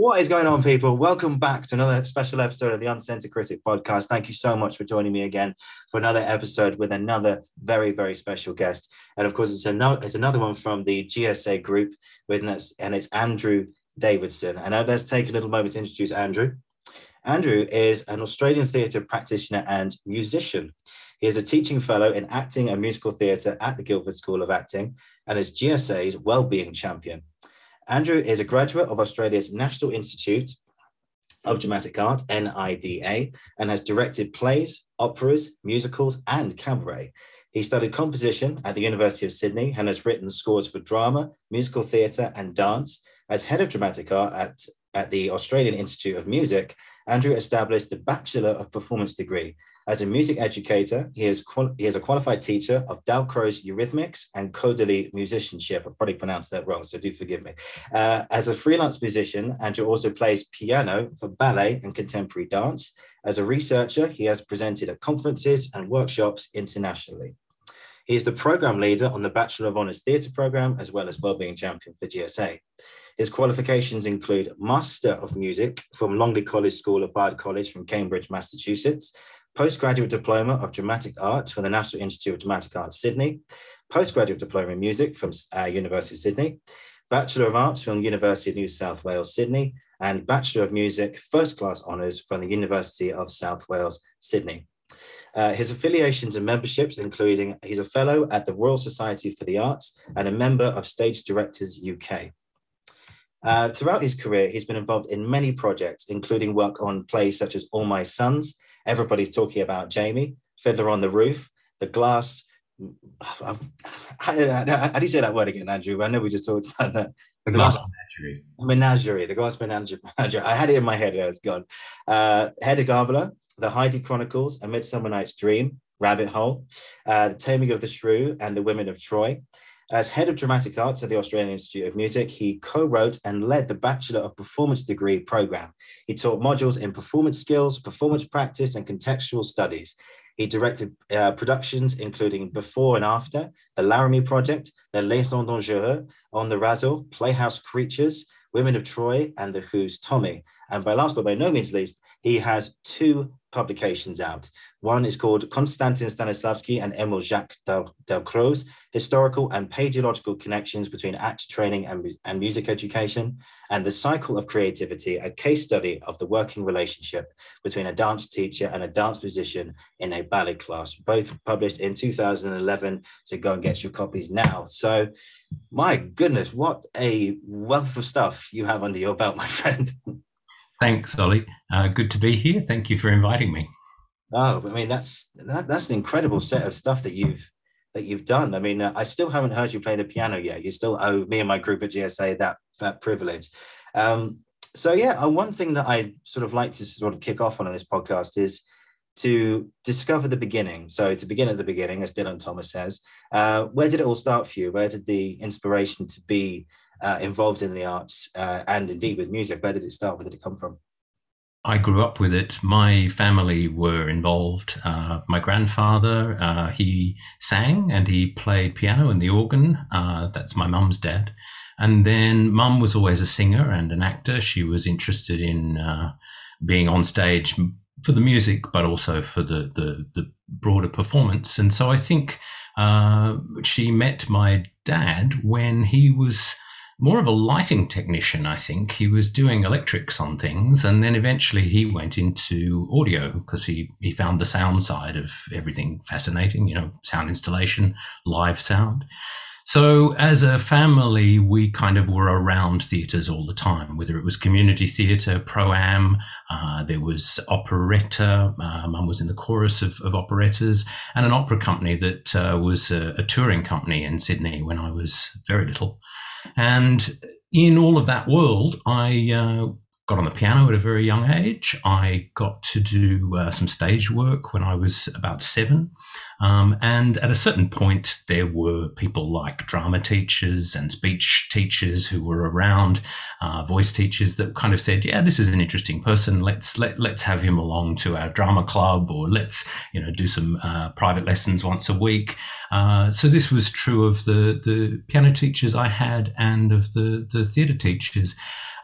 What is going on, people? Welcome back to another special episode of the Uncensored Critic podcast. Thank you so much for joining me again for another episode with another very, very special guest. And of course, it's another, it's another one from the GSA group, and it's Andrew Davidson. And uh, let's take a little moment to introduce Andrew. Andrew is an Australian theatre practitioner and musician. He is a teaching fellow in acting and musical theatre at the Guildford School of Acting and is GSA's Wellbeing Champion. Andrew is a graduate of Australia's National Institute of Dramatic Art, NIDA, and has directed plays, operas, musicals, and cabaret. He studied composition at the University of Sydney and has written scores for drama, musical theatre, and dance. As head of dramatic art at, at the Australian Institute of Music, Andrew established the Bachelor of Performance degree as a music educator, he is, he is a qualified teacher of Dalcroze Eurythmics and Kodaly musicianship. I probably pronounced that wrong, so do forgive me. Uh, as a freelance musician, Andrew also plays piano for ballet and contemporary dance. As a researcher, he has presented at conferences and workshops internationally. He is the program leader on the Bachelor of Honours Theatre program, as well as Wellbeing Champion for GSA. His qualifications include Master of Music from Longley College School of Bard College from Cambridge, Massachusetts, postgraduate diploma of dramatic arts from the National Institute of Dramatic Arts, Sydney, postgraduate diploma in music from uh, University of Sydney, Bachelor of Arts from University of New South Wales, Sydney, and Bachelor of Music First Class Honours from the University of South Wales, Sydney. Uh, his affiliations and memberships, including he's a fellow at the Royal Society for the Arts and a member of Stage Directors UK. Uh, throughout his career, he's been involved in many projects, including work on plays such as All My Sons, Everybody's talking about Jamie, Fiddler on the Roof, The Glass. how, how, do you say that word again, Andrew? I know we just talked about that. The Glass Menagerie. Menagerie, The Glass Menagerie. I had it in my head, it was gone. Uh, Hedda Gabler, The Heidi Chronicles, A Midsummer Night's Dream, Rabbit Hole, uh, The Taming of the Shrew, and The Women of Troy. As head of dramatic arts at the Australian Institute of Music, he co wrote and led the Bachelor of Performance degree program. He taught modules in performance skills, performance practice, and contextual studies. He directed uh, productions including Before and After, The Laramie Project, The Liaison Dangereuse, On the Razzle, Playhouse Creatures, Women of Troy, and The Who's Tommy. And by last but by no means least, he has two publications out. One is called Konstantin Stanislavski and Emil Jacques Del, Delcroze, Historical and Paleological Connections Between Act Training and, and Music Education, and The Cycle of Creativity, a case study of the working relationship between a dance teacher and a dance musician in a ballet class, both published in 2011. So go and get your copies now. So, my goodness, what a wealth of stuff you have under your belt, my friend. Thanks, Ollie. Uh, good to be here. Thank you for inviting me. Oh, I mean that's that, that's an incredible set of stuff that you've that you've done. I mean, uh, I still haven't heard you play the piano yet. You still owe me and my group at GSA that that privilege. Um, so yeah, uh, one thing that I sort of like to sort of kick off on in this podcast is to discover the beginning. So to begin at the beginning, as Dylan Thomas says, uh, where did it all start for you? Where did the inspiration to be uh, involved in the arts uh, and indeed with music? Where did it start? Where did it come from? I grew up with it. My family were involved. Uh, my grandfather, uh, he sang and he played piano and the organ. Uh, that's my mum's dad. And then mum was always a singer and an actor. She was interested in uh, being on stage for the music, but also for the, the, the broader performance. And so I think uh, she met my dad when he was more of a lighting technician, I think. He was doing electrics on things, and then eventually he went into audio because he, he found the sound side of everything fascinating, you know, sound installation, live sound. So, as a family, we kind of were around theatres all the time, whether it was community theatre, pro am, uh, there was operetta. Uh, Mum was in the chorus of, of, operettas, and an opera company that uh, was a, a touring company in Sydney when I was very little. And in all of that world, I uh, got on the piano at a very young age. I got to do uh, some stage work when I was about seven. Um, and at a certain point, there were people like drama teachers and speech teachers who were around, uh, voice teachers that kind of said, "Yeah, this is an interesting person. Let's let let's have him along to our drama club, or let's you know do some uh, private lessons once a week." Uh, so this was true of the the piano teachers I had and of the the theatre teachers.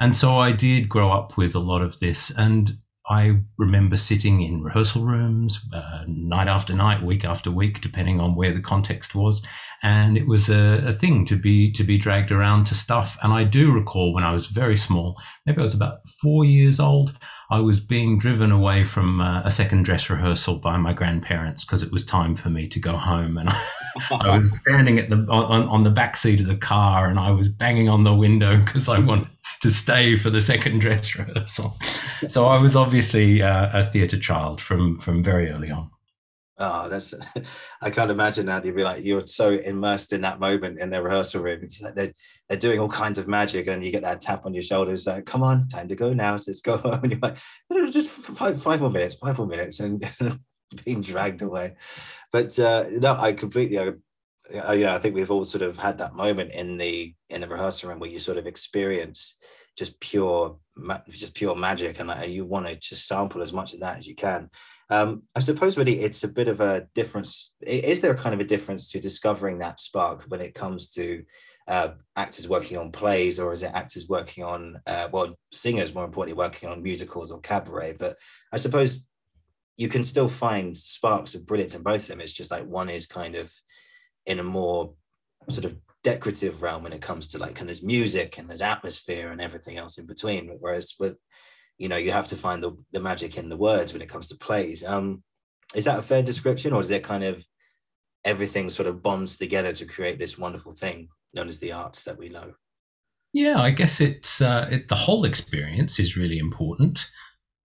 And so I did grow up with a lot of this. And I remember sitting in rehearsal rooms uh, night after night, week after week, depending on where the context was, and it was a, a, thing to be to be dragged around to stuff. And I do recall when I was very small, maybe I was about four years old, I was being driven away from uh, a second dress rehearsal by my grandparents because it was time for me to go home, and I, I was standing at the on, on the back seat of the car, and I was banging on the window because I wanted to stay for the second dress rehearsal. So I was obviously uh, a theatre child from from very early on. Oh, that's I can't imagine that you'd be like you're so immersed in that moment in the rehearsal room. Like they're they're doing all kinds of magic, and you get that tap on your shoulders, like, "Come on, time to go now." So let's go. And you're like, just five five more minutes, five more minutes, and being dragged away. But uh, no, I completely. I, you know, I think we've all sort of had that moment in the in the rehearsal room where you sort of experience just pure, just pure magic, and, and you want to just sample as much of that as you can. Um, I suppose really it's a bit of a difference. Is there kind of a difference to discovering that spark when it comes to uh, actors working on plays, or is it actors working on, uh, well, singers more importantly working on musicals or cabaret? But I suppose you can still find sparks of brilliance in both of them. It's just like one is kind of in a more sort of decorative realm when it comes to like, and there's music and there's atmosphere and everything else in between. Whereas with you know you have to find the, the magic in the words when it comes to plays. Um is that a fair description or is there kind of everything sort of bonds together to create this wonderful thing known as the arts that we know? Yeah i guess it's uh, it, the whole experience is really important.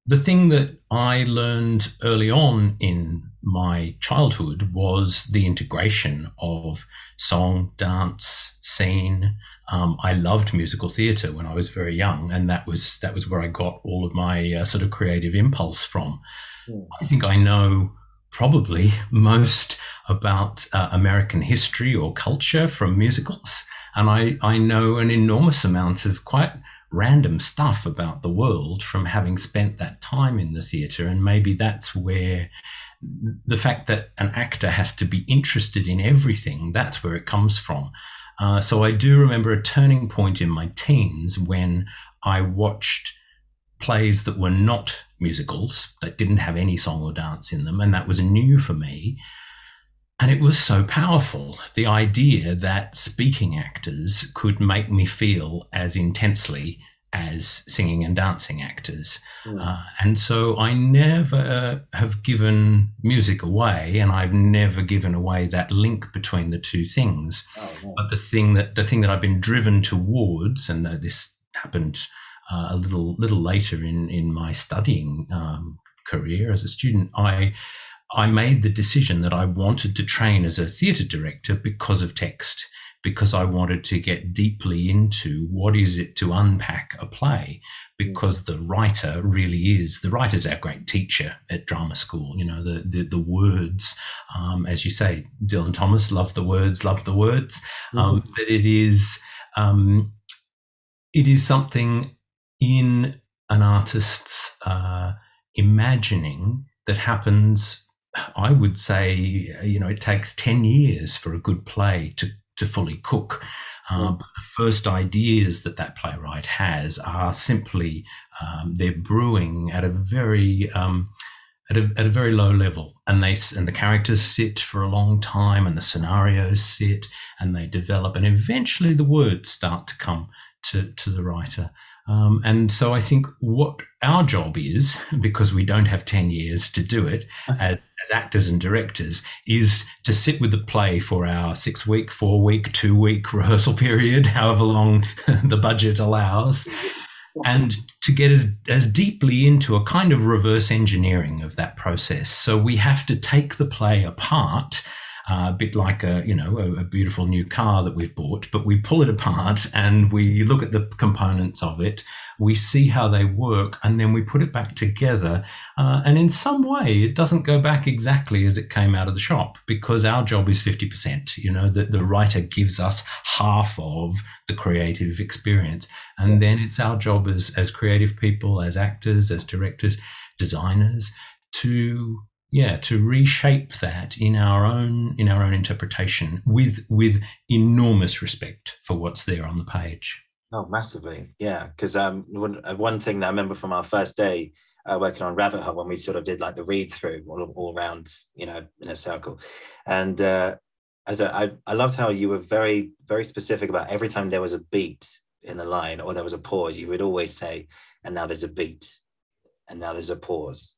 The thing that i learned early on in my childhood was the integration of song dance scene um, I loved musical theatre when I was very young, and that was that was where I got all of my uh, sort of creative impulse from. Mm. I think I know probably most about uh, American history or culture from musicals, and I I know an enormous amount of quite random stuff about the world from having spent that time in the theatre, and maybe that's where the fact that an actor has to be interested in everything that's where it comes from uh, so I do remember a turning point in my teens when I watched plays that were not musicals, that didn't have any song or dance in them, and that was new for me. And it was so powerful the idea that speaking actors could make me feel as intensely as singing and dancing actors. Mm. Uh, and so I never have given music away and I've never given away that link between the two things. Oh, But the thing that the thing that I've been driven towards, and this happened uh, a little little later in in my studying um, career as a student, I I made the decision that I wanted to train as a theatre director because of text because I wanted to get deeply into what is it to unpack a play because the writer really is the writer's our great teacher at drama school you know the the, the words um, as you say Dylan Thomas love the words love the words um, mm-hmm. that it is um, it is something in an artist's uh, imagining that happens I would say, you know, it takes 10 years for a good play to to fully cook. Uh, but the first ideas that that playwright has are simply um, they're brewing at a very um, at a, at a very low level, and they and the characters sit for a long time, and the scenarios sit, and they develop, and eventually the words start to come to to the writer. Um, and so I think what our job is, because we don't have 10 years to do it as, as actors and directors, is to sit with the play for our six week, four week, two week rehearsal period, however long the budget allows, and to get as, as deeply into a kind of reverse engineering of that process. So we have to take the play apart a bit like a you know a, a, beautiful new car that we've bought but we pull it apart and we look at the components of it we see how they work and then we put it back together. Uh, and in some way it doesn't go back exactly as it came out of the shop because our job is 50% you know the, the writer gives us half of the creative experience. And then it's our job as as creative people as actors as directors designers to yeah to reshape that in our own in our own interpretation with with enormous respect for what's there on the page. Oh, massively, yeah. Because um, one, uh, one thing that I remember from our first day uh, working on Rabbit Hole when we sort of did like the read through all, all around, you know, in a circle, and uh, I, I I loved how you were very very specific about every time there was a beat in the line or there was a pause, you would always say, "And now there's a beat, and now there's a pause,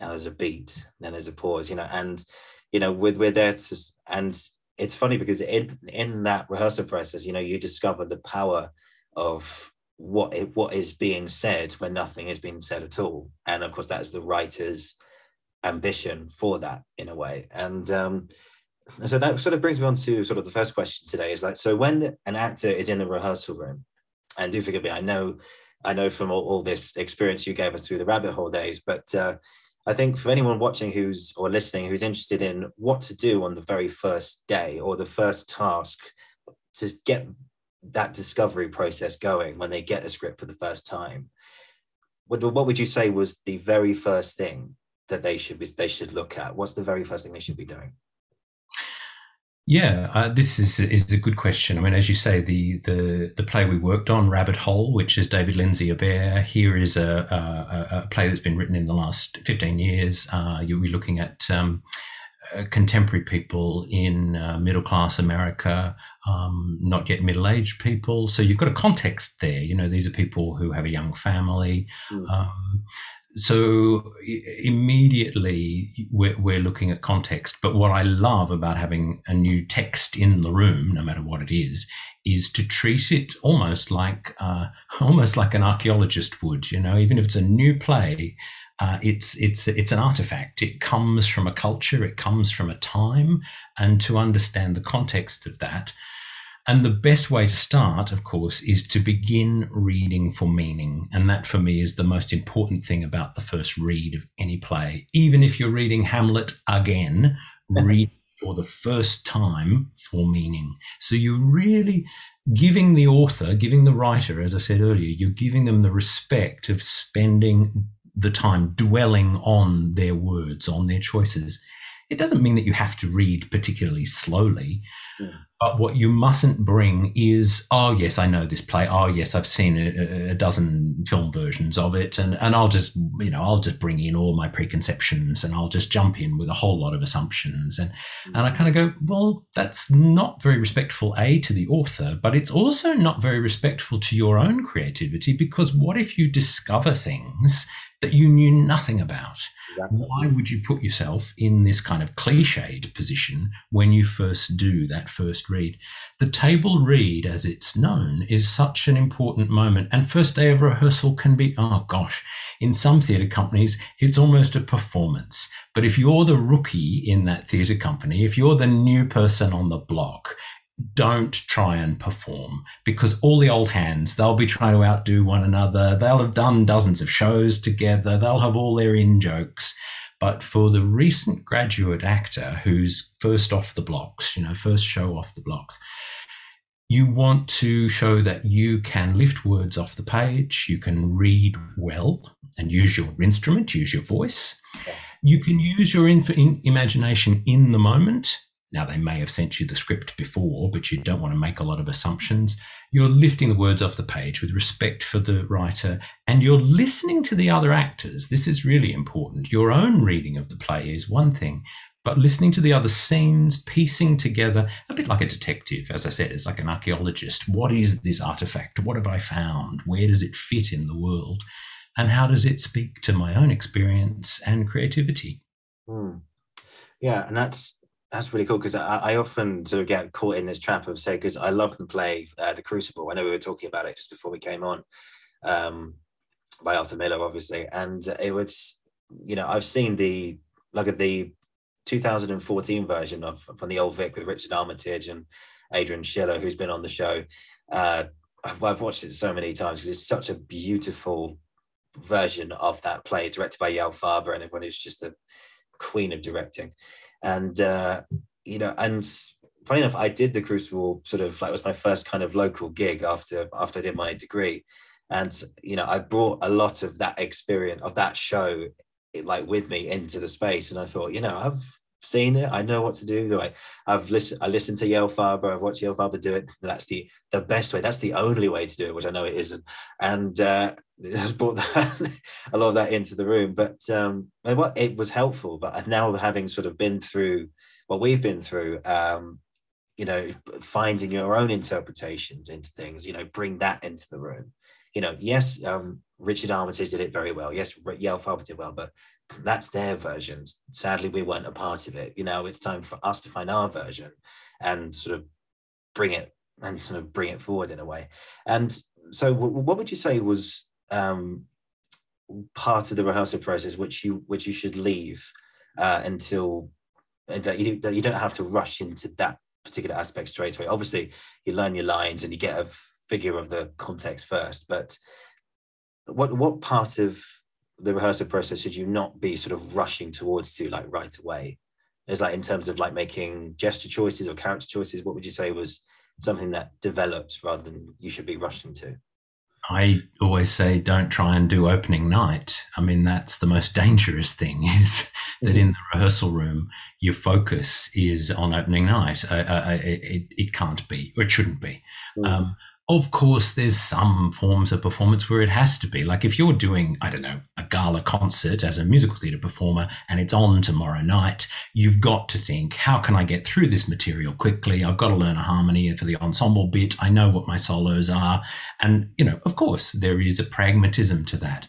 now there's a beat, then there's a pause," you know, and you know, with we're there to and it's funny because in in that rehearsal process, you know, you discover the power of what it, what is being said when nothing is being said at all. And of course that's the writer's ambition for that in a way. And um, so that sort of brings me on to sort of the first question today is like so when an actor is in the rehearsal room and do forgive me i know i know from all, all this experience you gave us through the rabbit hole days but uh, i think for anyone watching who's or listening who's interested in what to do on the very first day or the first task to get that discovery process going when they get a script for the first time what, what would you say was the very first thing that they should be they should look at? What's the very first thing they should be doing yeah, uh, this is is a good question. I mean, as you say, the the the play we worked on, Rabbit Hole, which is David Lindsay-Abaire, here is a, a, a, play that's been written in the last fifteen years. Uh, you'll be looking at um, uh, contemporary people in uh, middle class America, um, not yet middle aged people. So you've got a context there. You know, these are people who have a young family. Mm. Um, so immediately we're, we're, looking at context. But what I love about having a new text in the room, no matter what it is, is to treat it almost like uh, almost like an archaeologist would. You know, even if it's a new play, uh, it's it's it's an artifact. It comes from a culture. It comes from a time, and to understand the context of that. And the best way to start, of course, is to begin reading for meaning. And that for me is the most important thing about the first read of any play. Even if you're reading Hamlet again, read for the first time for meaning. So you're really giving the author, giving the writer, as I said earlier, you're giving them the respect of spending the time dwelling on their words, on their choices. It doesn't mean that you have to read particularly slowly, but what you mustn't bring is, oh yes, I know this play. Oh yes, I've seen a, a, dozen film versions of it, and and I'll just you know I'll just bring in all my preconceptions, and I'll just jump in with a whole lot of assumptions, and mm-hmm. and I kind of go, well, that's not very respectful, a to the author, but it's also not very respectful to your own creativity because what if you discover things that you knew nothing about. Exactly. Why would you put yourself in this kind of cliched position when you first do that first read? The table read, as it's known, is such an important moment. And first day of rehearsal can be, oh gosh, in some theatre companies, it's almost a performance. But if you're the rookie in that theatre company, if you're the new person on the block, don't try and perform because all the old hands they'll be trying to outdo one another. They'll have done dozens of shows together. They'll have all their in jokes. But for the recent graduate actor who's first off the blocks you know first show off the blocks you want to show that you can lift words off the page you can read well and use your instrument use your voice. You can use your in- imagination in the moment now, they may have sent you the script before, but you don't want to make a lot of assumptions. You're lifting the words off the page with respect for the writer, and you're listening to the other actors. This is really important. Your own reading of the play is one thing, but listening to the other scenes, piecing together, a bit like a detective, as I said, it's like an archaeologist. What is this artifact? What have I found? Where does it fit in the world? And how does it speak to my own experience and creativity? Hmm. Yeah, and that's that's really cool because I, I, often sort of get caught in this trap of say because I love the play uh, The Crucible. I know we were talking about it just before we came on um, by Arthur Miller, obviously, and it was you know I've seen the like the 2014 version of from the old Vic with Richard Armitage and Adrian Schiller, who's been on the show. Uh, I've, I've watched it so many times because it's such a beautiful version of that play, directed by Yael Farber, and everyone who's just a queen of directing and uh, you know, and funny enough, I did the Crucible sort of like was my first kind of local gig after after I did my degree, and you know, I brought a lot of that experience of that show like with me into the space, and I thought, you know, I've seen it. I know what to do. Like I've listened, I listened to Yael Farber. I've watched Yael Farber do it. That's the the best way. That's the only way to do it, which I know it isn't. And uh, has brought that, a lot of that into the room. But um, what it was helpful. But now having sort of been through what we've been through, um, you know, finding your own interpretations into things. You know, bring that into the room. You know, yes, um, Richard Armitage did it very well. Yes, Yael Farber did well, but that's their version. Sadly, we weren't a part of it. You know, it's time for us to find our version and sort of bring it and sort of bring it forward in a way. And so, what would you say was um, part of the rehearsal process which you which you should leave uh, until that you that you don't have to rush into that particular aspect straight away? Obviously, you learn your lines and you get a figure of the context first, but what what part of the rehearsal process should you not be sort of rushing towards to like right away? Is like in terms of like making gesture choices or character choices, what would you say was something that develops rather than you should be rushing to? I always say don't try and do opening night. I mean, that's the most dangerous thing is that in the rehearsal room, your focus is on opening night. Uh, uh, it, it, can't be, or it shouldn't be. Mm. Um, of course, there's some forms of performance where it has to be. Like if you're doing, I don't know, a gala concert as a musical theatre performer and it's on tomorrow night, you've got to think, how can I get through this material quickly? I've got to learn a harmony for the ensemble bit. I know what my solos are. And, you know, of course, there is a pragmatism to that.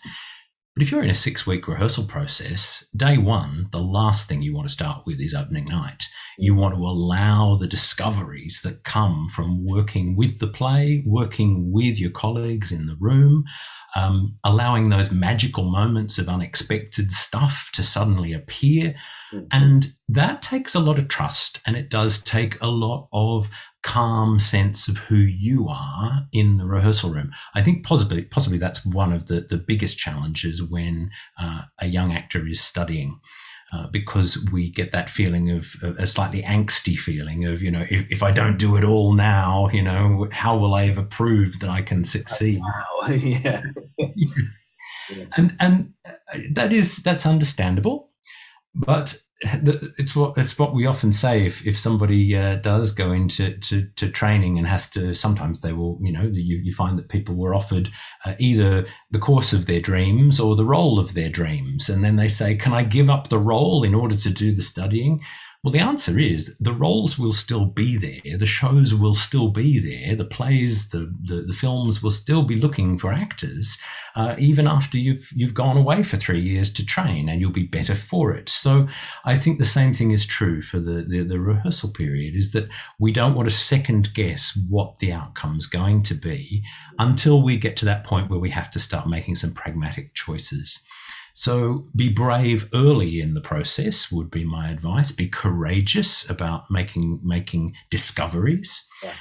But if you're in a six week rehearsal process, day one, the last thing you want to start with is opening night. You want to allow the discoveries that come from working with the play, working with your colleagues in the room, um, allowing those magical moments of unexpected stuff to suddenly appear. Mm-hmm. And that takes a lot of trust and it does take a lot of calm sense of who you are in the rehearsal room. I think possibly possibly that's one of the, the biggest challenges when uh, a young actor is studying. Uh, because we get that feeling of, a slightly angsty feeling of, you know, if, if I don't do it all now, you know, how will I ever prove that I can succeed? Wow. yeah. and and uh, that is that's understandable, but it's what it's what we often say if if somebody uh, does go into to, to training and has to sometimes they will you know you, you find that people were offered uh, either the course of their dreams or the role of their dreams. And then they say can I give up the role in order to do the studying well, the answer is the roles will still be there, the shows will still be there, the plays, the the, the films will still be looking for actors, uh, even after you've you've gone away for three years to train, and you'll be better for it. So, I think the same thing is true for the the, the rehearsal period. Is that we don't want to second guess what the outcome's going to be until we get to that point where we have to start making some pragmatic choices. So be brave early in the process would be my advice. Be courageous about making making discoveries. Yeah.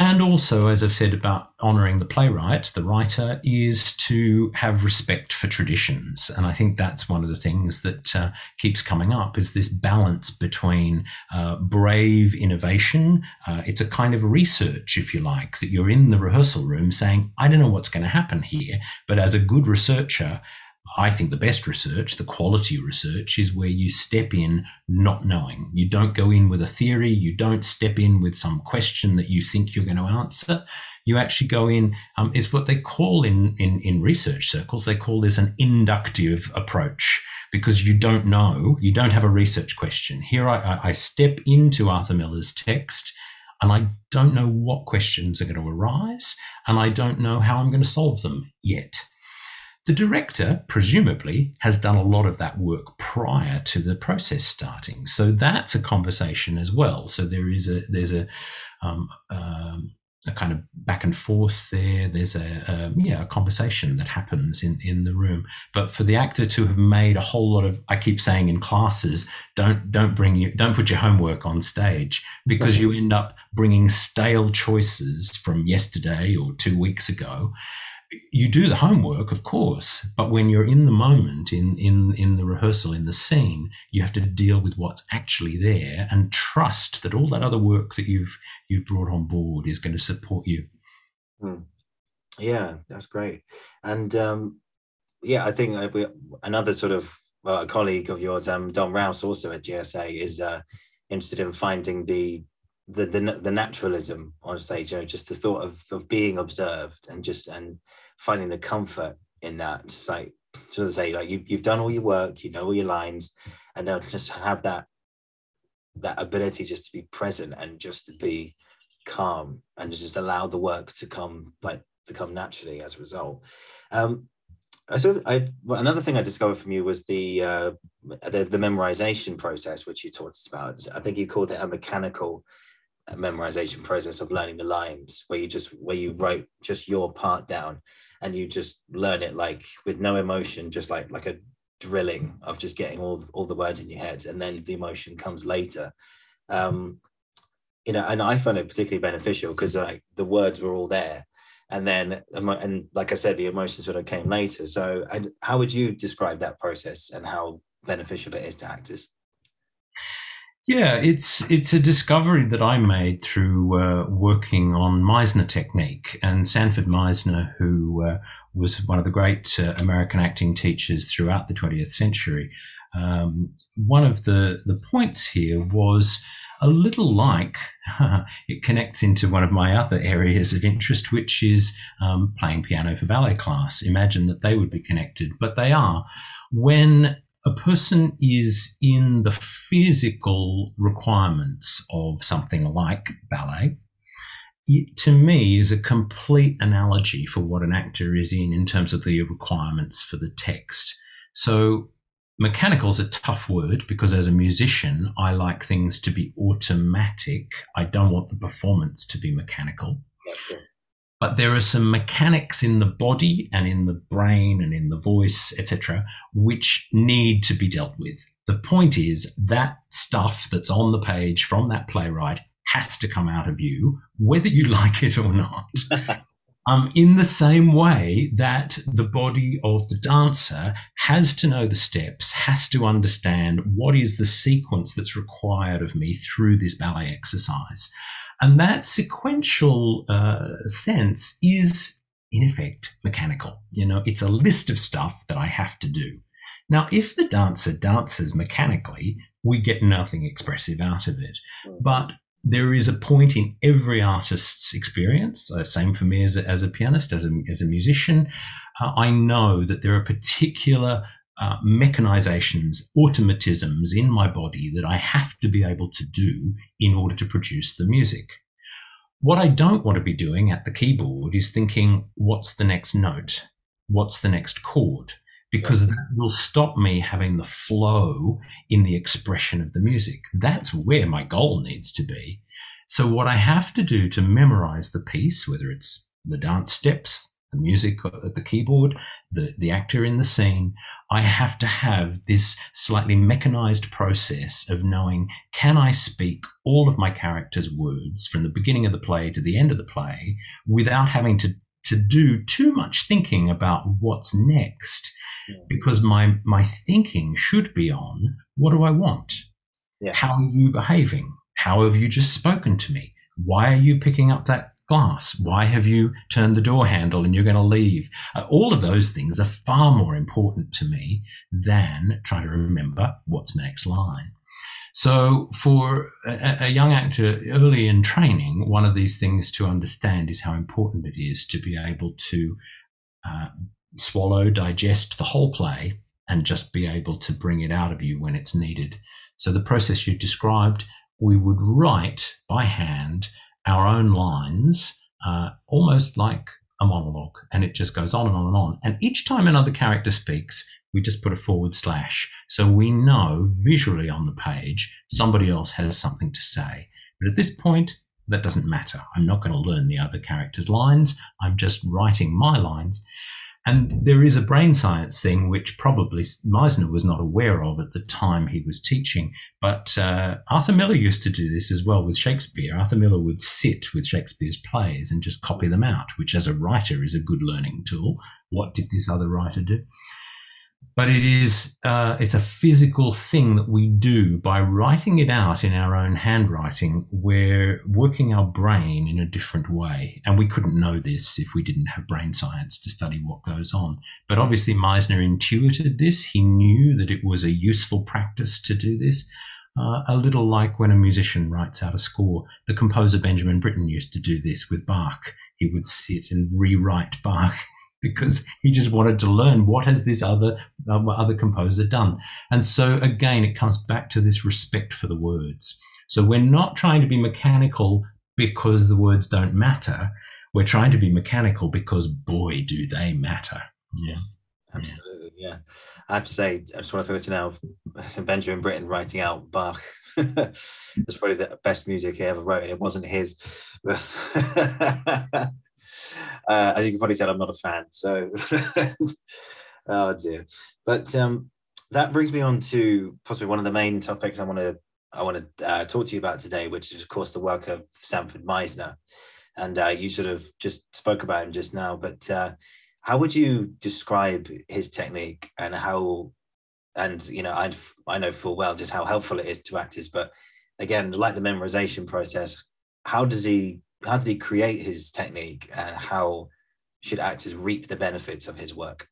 And also, as I've said about honoring the playwright, the writer, is to have respect for traditions. And I think that's one of the things that uh, keeps coming up is this balance between uh, brave innovation. Uh, it's a kind of research, if you like, that you're in the rehearsal room saying, I don't know what's going to happen here. But as a good researcher, I think the best research, the quality research, is where you step in not knowing. You don't go in with a theory. You don't step in with some question that you think you're going to answer. You actually go in. Um, it's what they call in, in in research circles. They call this an inductive approach because you don't know. You don't have a research question. Here, I, I step into Arthur Miller's text and I don't know what questions are going to arise, and I don't know how I'm going to solve them yet. The director, presumably, has done a lot of that work prior to the process starting. So that's a conversation as well. So there is a there's a um, um, a kind of back and forth there. There's a um, yeah a conversation that happens in in the room. But for the actor to have made a whole lot of, I keep saying in classes, don't don't bring you don't put your homework on stage because you end up bringing stale choices from yesterday or two weeks ago you do the homework, of course, but when you're in the moment, in in in the rehearsal, in the scene, you have to deal with what's actually there and trust that all that other work that you've you've brought on board is going to support you. Hmm. Yeah, that's great, and um, yeah, I think we, another sort of a colleague of yours, um, Don Rouse, also at GSA, is uh, interested in finding the the the, the naturalism on stage. You know, just the thought of of being observed and just and finding the comfort in that. It's like to say, like you've you've done all your work, you know all your lines, and now just have that that ability just to be present and just to be calm and just allow the work to come like to come naturally as a result. Um, so I well, another thing I discovered from you was the, uh, the the memorization process, which you talked about. I think you called it a mechanical memorization process of learning the lines, where you just where you write just your part down, and you just learn it like with no emotion, just like like a drilling of just getting all all the words in your head, and then the emotion comes later. Um, you know, and I found it particularly beneficial because like the words were all there. And then and like i said the emotions sort of came later. So how would you describe that process and how beneficial it is to actors yeah it's it's a discovery that i made through uh, working on meisner technique and sanford meisner who uh, was one of the great uh, american acting teachers throughout the 20th century um, one of the the points here was a little like it connects into one of my other areas of interest, which is um, playing piano for ballet class. Imagine that they would be connected, but they are. When a person is in the physical requirements of something like ballet, it, to me is a complete analogy for what an actor is in in terms of the requirements for the text. So Mechanical is a tough word because as a musician, I like things to be automatic. I don't want the performance to be mechanical. But there are some mechanics in the body and in the brain and in the voice, etc., which need to be dealt with. The point is that stuff that's on the page from that playwright has to come out of you, whether you like it or not. um, in the same way that the body of the dancer has to know the steps, has to understand what is the sequence that's required of me through this ballet exercise. And that sequential uh, sense is, in effect, mechanical. You know, it's a list of stuff that I have to do. Now, if the dancer dances mechanically, we get nothing expressive out of it. Mm. But there is a point in every artist's experience, uh, same for me as a, as a pianist, as a, as a musician. Uh, I know that there are particular uh, mechanizations, automatisms in my body that I have to be able to do in order to produce the music. What I don't want to be doing at the keyboard is thinking, what's the next note? What's the next chord? because that will stop me having the flow in the expression of the music. That's where my goal needs to be. So, what I have to do to memorize the piece, whether it's the dance steps, the music at the keyboard, the, the actor in the scene, I have to have this slightly mechanized process of knowing can I speak all of my character's words from the beginning of the play to the end of the play without having to to do too much thinking about what's next because my my thinking should be on what do I want? Yeah. How are you behaving? How have you just spoken to me? Why are you picking up that glass? Why have you turned the door handle and you're going to leave? Uh, all of those things are far more important to me than trying to remember what's my next line. So, for a, a, young actor early in training, one of these things to understand is how important it is to be able to uh, swallow, digest the whole play, and just be able to bring it out of you when it's needed. So, the process you described, we would write by hand our own lines, uh, almost like a monologue, and it just goes on and on and on. And each time another character speaks, we just put a forward slash. So we know visually on the page somebody else has something to say. But at this point, that doesn't matter. I'm not going to learn the other character's lines. I'm just writing my lines. And there is a brain science thing which probably Meisner was not aware of at the time he was teaching. But uh, Arthur Miller used to do this as well with Shakespeare. Arthur Miller would sit with Shakespeare's plays and just copy them out, which as a writer is a good learning tool. What did this other writer do? But it is uh, it's a physical thing that we do by writing it out in our own handwriting. We're working our brain in a different way. And we couldn't know this if we didn't have brain science to study what goes on. But obviously meisner intuited this. He knew that it was a useful practice to do this uh, a little like when a musician writes out a score. The composer benjamin britten used to do this with bach. He would sit and rewrite bach because he just wanted to learn what has this other uh, other composer done. And so again, it comes back to this respect for the words. So we're not trying to be mechanical because the words don't matter. We're trying to be mechanical because boy, do they matter. Yeah. Absolutely, yeah. I'd say, I just want to throw it to now. Benjamin Britten writing out Bach. That's probably the best music he ever wrote, and it wasn't his. Uh, as you can probably tell, I'm not a fan. So, oh dear. But um, that brings me on to possibly one of the main topics I want to I want to uh, talk to you about today, which is of course the work of Sanford Meisner. And uh, you sort of just spoke about him just now, but uh, how would you describe his technique and how? And you know, I I know full well just how helpful it is to actors, but again, like the memorization process, how does he how did he create his technique and how should actors reap the benefits of his work?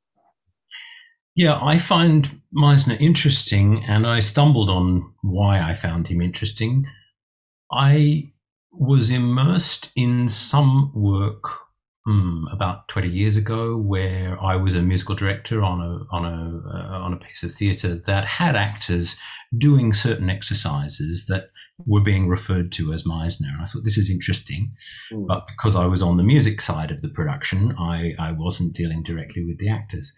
Yeah, I find Meisner interesting and I stumbled on why I found him interesting. I was immersed in some work hmm, about 20 years ago where I was a musical director on a on a uh, on a piece of theatre that had actors doing certain exercises that were being referred to as Meisner. And I thought this is interesting, mm. but because I was on the music side of the production, I, I wasn't dealing directly with the actors.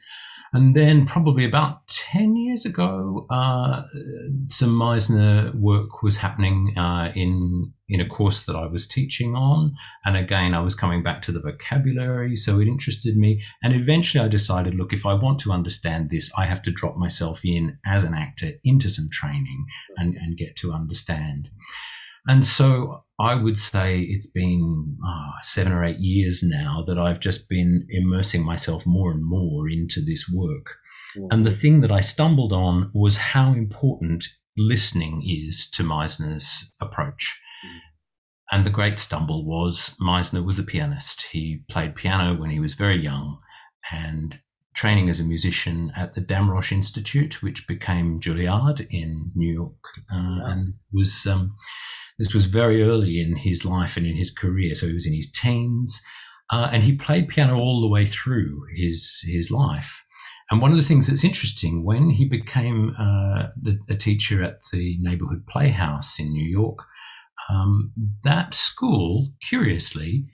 And then, probably about 10 years ago, uh, some Meisner work was happening uh, in, in a course that I was teaching on. And again, I was coming back to the vocabulary, so it interested me. And eventually, I decided look, if I want to understand this, I have to drop myself in as an actor into some training and, and get to understand. And so I would say it's been oh, seven or eight years now that I've just been immersing myself more and more into this work. And the thing that I stumbled on was how important listening is to Meisner's approach. Mm-hmm. And the great stumble was Meisner was a pianist. He played piano when he was very young and training as a musician at the Damrosch Institute, which became Juilliard in New York, uh, and was um, this was very early in his life and in his career. So he was in his teens, uh, and he played piano all the way through his his life. And one of the things that's interesting when he became uh, the, a teacher at the neighborhood playhouse in New York, um, that school, curiously,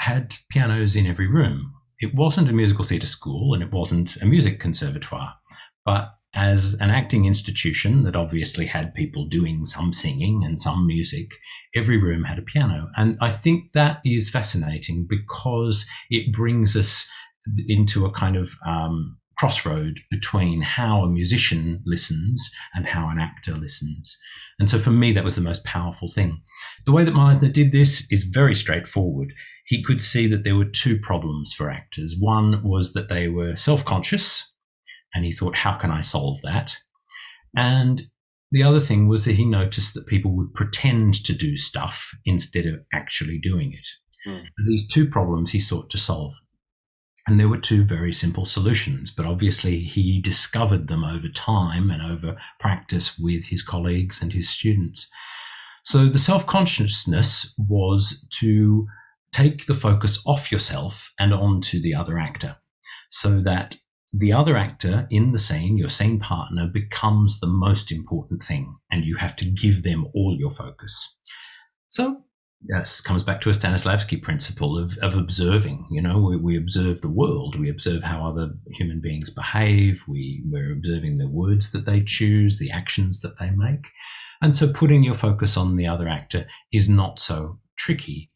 had pianos in every room. It wasn't a musical theatre school and it wasn't a music conservatoire, but as an acting institution that obviously had people doing some singing and some music, every room had a piano. And I think that is fascinating because it brings us into a kind of um, crossroad between how a musician listens and how an actor listens. And so for me, that was the most powerful thing. The way that Meisner did this is very straightforward. He could see that there were two problems for actors. One was that they were self conscious and he thought, how can I solve that? And the other thing was that he noticed that people would pretend to do stuff instead of actually doing it. Mm. These two problems he sought to solve. And there were two very simple solutions, but obviously he discovered them over time and over practice with his colleagues and his students. So the self consciousness was to take the focus off yourself and onto the other actor so that the other actor in the scene, your scene partner, becomes the most important thing, and you have to give them all your focus. So this comes back to a Stanislavski principle of, of observing. You know, we, we observe the world, we observe how other human beings behave, we, we're observing the words that they choose, the actions that they make. And so putting your focus on the other actor is not so tricky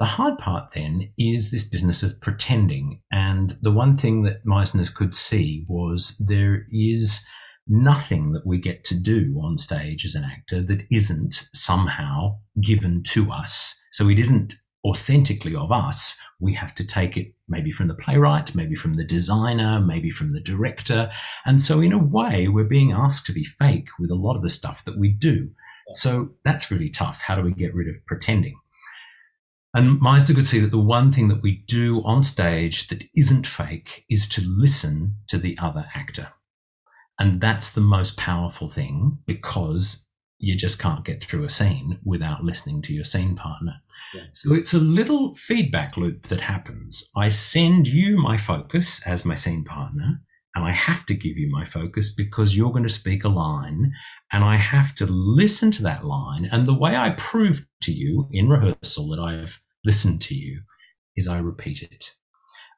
the hard part then is this business of pretending. And the one thing that Meisner could see was there is nothing that we get to do on stage as an actor that isn't somehow given to us. So it isn't authentically of us, we have to take it maybe from the playwright, maybe from the designer, maybe from the director. And so, in a way, we're being asked to be fake with a lot of the stuff that we do. So, that's really tough. How do we get rid of pretending? And Meisner could see that the one thing that we do on stage that isn't fake is to listen to the other actor. And that's the most powerful thing because you just can't get through a scene without listening to your scene partner. Yeah. So it's a little feedback loop that happens. I send you my focus as my scene partner, and I have to give you my focus because you're going to speak a line, and I have to listen to that line. And the way I prove to you in rehearsal that I've listened to you is I repeat it.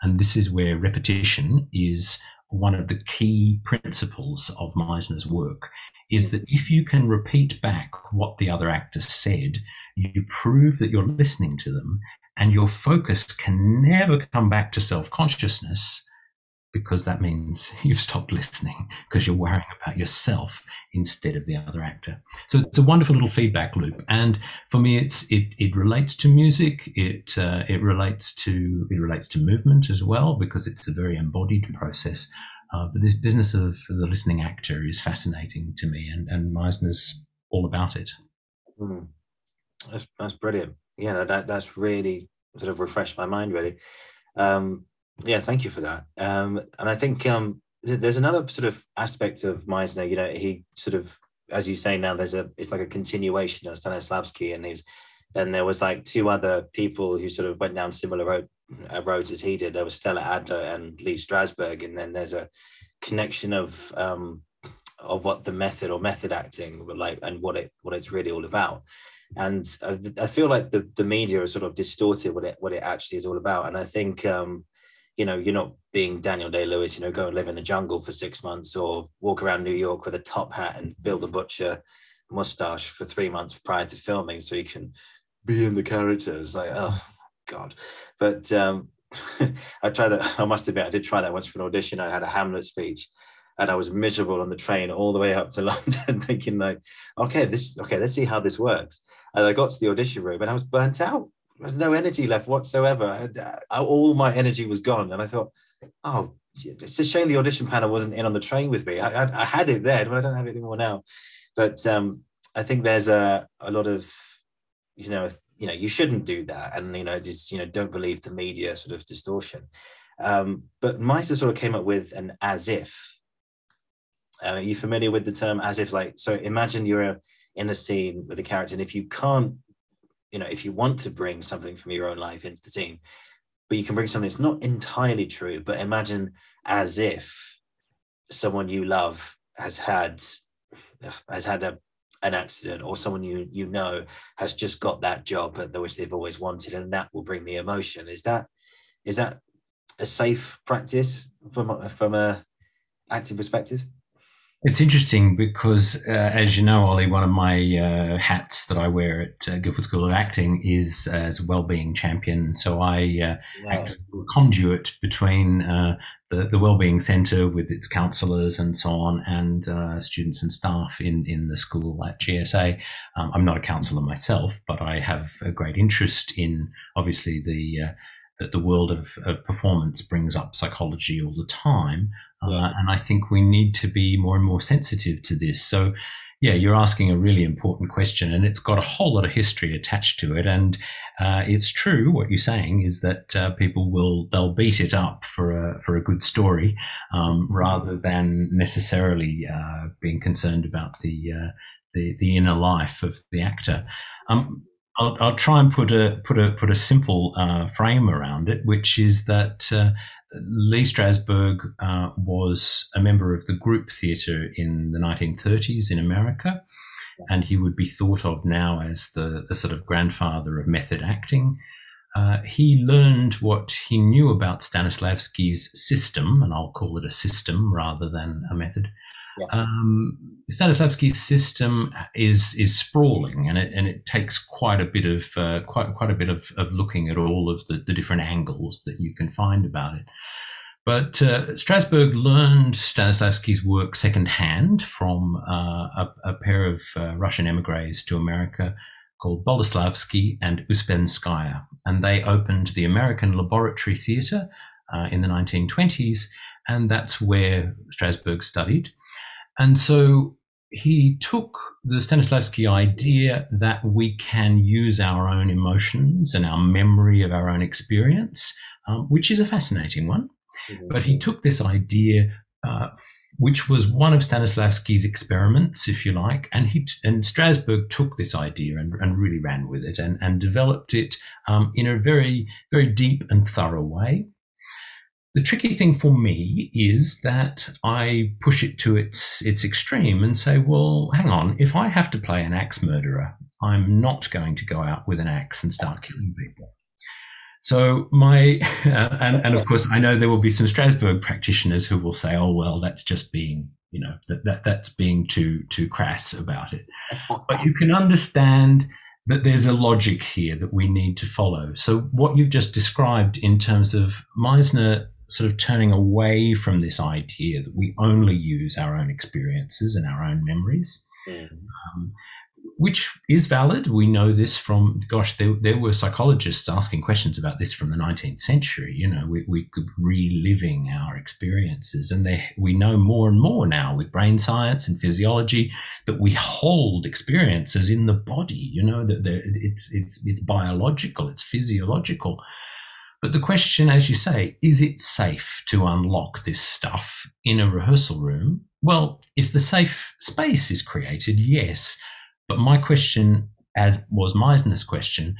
And this is where repetition is one of the key principles of Meisner's work is that if you can repeat back what the other actor said, you prove that you're listening to them and your focus can never come back to self consciousness because that means you've stopped listening because you're worrying about yourself instead of the other actor. So it's a wonderful little feedback loop, and for me, it's it it relates to music. It uh, it relates to it relates to movement as well because it's a very embodied process. Uh, but this business of the listening actor is fascinating to me, and and Meisner's all about it. Mm. That's that's brilliant. Yeah, that that's really sort of refreshed my mind. Really, um, yeah. Thank you for that. Um, and I think um, th- there's another sort of aspect of Meisner. You know, he sort of, as you say now, there's a it's like a continuation of Stanislavski, and he's then there was like two other people who sort of went down similar road, uh, roads as he did. There was Stella Adler and Lee Strasberg, and then there's a connection of um, of what the method or method acting were like and what it what it's really all about and I, I, feel like the, the media has sort of distorted what it what it actually is all about and i think um, you know you're not being daniel day lewis you know go and live in the jungle for six months or walk around new york with a top hat and bill the butcher mustache for three months prior to filming so you can be in the characters like oh god but um i tried that i must admit i did try that once for an audition i had a hamlet speech and I was miserable on the train all the way up to London, thinking like, okay, this, okay, let's see how this works. And I got to the audition room and I was burnt out. Was no energy left whatsoever. All my energy was gone, and I thought, oh, it's a shame the audition panel wasn't in on the train with me. I, I, had it there, but I don't have it anymore now. But um, I think there's a, a lot of, you know, you know, you shouldn't do that, and you know, just you know, don't believe the media sort of distortion. Um, but Meisner sort of came up with an as if uh, are you familiar with the term as if like so imagine you're in a scene with a character and if you can't you know if you want to bring something from your own life into the scene but you can bring something that's not entirely true but imagine as if someone you love has had has had a an accident or someone you you know has just got that job that which they've always wanted and that will bring the emotion. Is that is that a safe practice from from a acting perspective it's interesting because, uh, as you know, Ollie, one of my uh, hats that I wear at uh, Guildford School of Acting is as a well-being champion. So I uh, yeah. act as a conduit between uh, the, the Wellbeing Centre with its counsellors and so on, and uh, students and staff in in the school at GSA. Um, I'm not a counsellor myself, but I have a great interest in obviously the that the world of, of performance brings up psychology all the time. Uh, and I think we need to be more and more sensitive to this. So, yeah, you're asking a really important question, and it's got a whole lot of history attached to it. And uh, it's true what you're saying is that uh, people will they'll beat it up for a for a good story, um, rather than necessarily uh, being concerned about the uh, the the inner life of the actor. Um, I'll, I'll, try and put a put a put a simple uh, frame around it, which is that uh, Lee Strasberg uh, was a member of the group theatre in the 1930s in America, and he would be thought of now as the the sort of grandfather of method acting. Uh, he learned what he knew about Stanislavski's system, and I'll call it a system rather than a method, yeah. Um, Stanislavski's system is is sprawling, and it and it takes quite a bit of uh, quite quite a bit of, of looking at all of the, the different angles that you can find about it. But uh, Strasberg learned Stanislavski's work secondhand from uh, a, a, pair of uh, Russian emigres to America called Boleslavsky and Uspenskaya. And they opened the American Laboratory Theatre uh, in the 1920s, and that's where Strasberg studied. And so he took the Stanislavski idea that we can use our own emotions and our memory of our own experience, um, which is a fascinating one. Mm-hmm. But he took this idea, uh, which was one of Stanislavski's experiments, if you like, and he and Strasberg took this idea and, and really ran with it and, and developed it um, in a very very deep and thorough way. The tricky thing for me is that I push it to its its extreme and say, well, hang on, if I have to play an axe murderer, I'm not going to go out with an axe and start killing people. So my uh, and and of course I know there will be some Strasberg practitioners who will say, oh well, that's just being you know that, that that's being too too crass about it. But you can understand that there's a logic here that we need to follow. So what you've just described in terms of Meisner sort of turning away from this idea that we only use our own experiences and our own memories, mm. um, which is valid. We know this from, gosh, there, there were psychologists asking questions about this from the 19th century. You know, we, we could reliving our experiences. And they, we know more and more now with brain science and physiology that we hold experiences in the body, you know, that it's, it's, it's biological, it's physiological. But the question, as you say, is it safe to unlock this stuff in a rehearsal room? Well, if the safe space is created, yes. But my question, as was Meisner's question,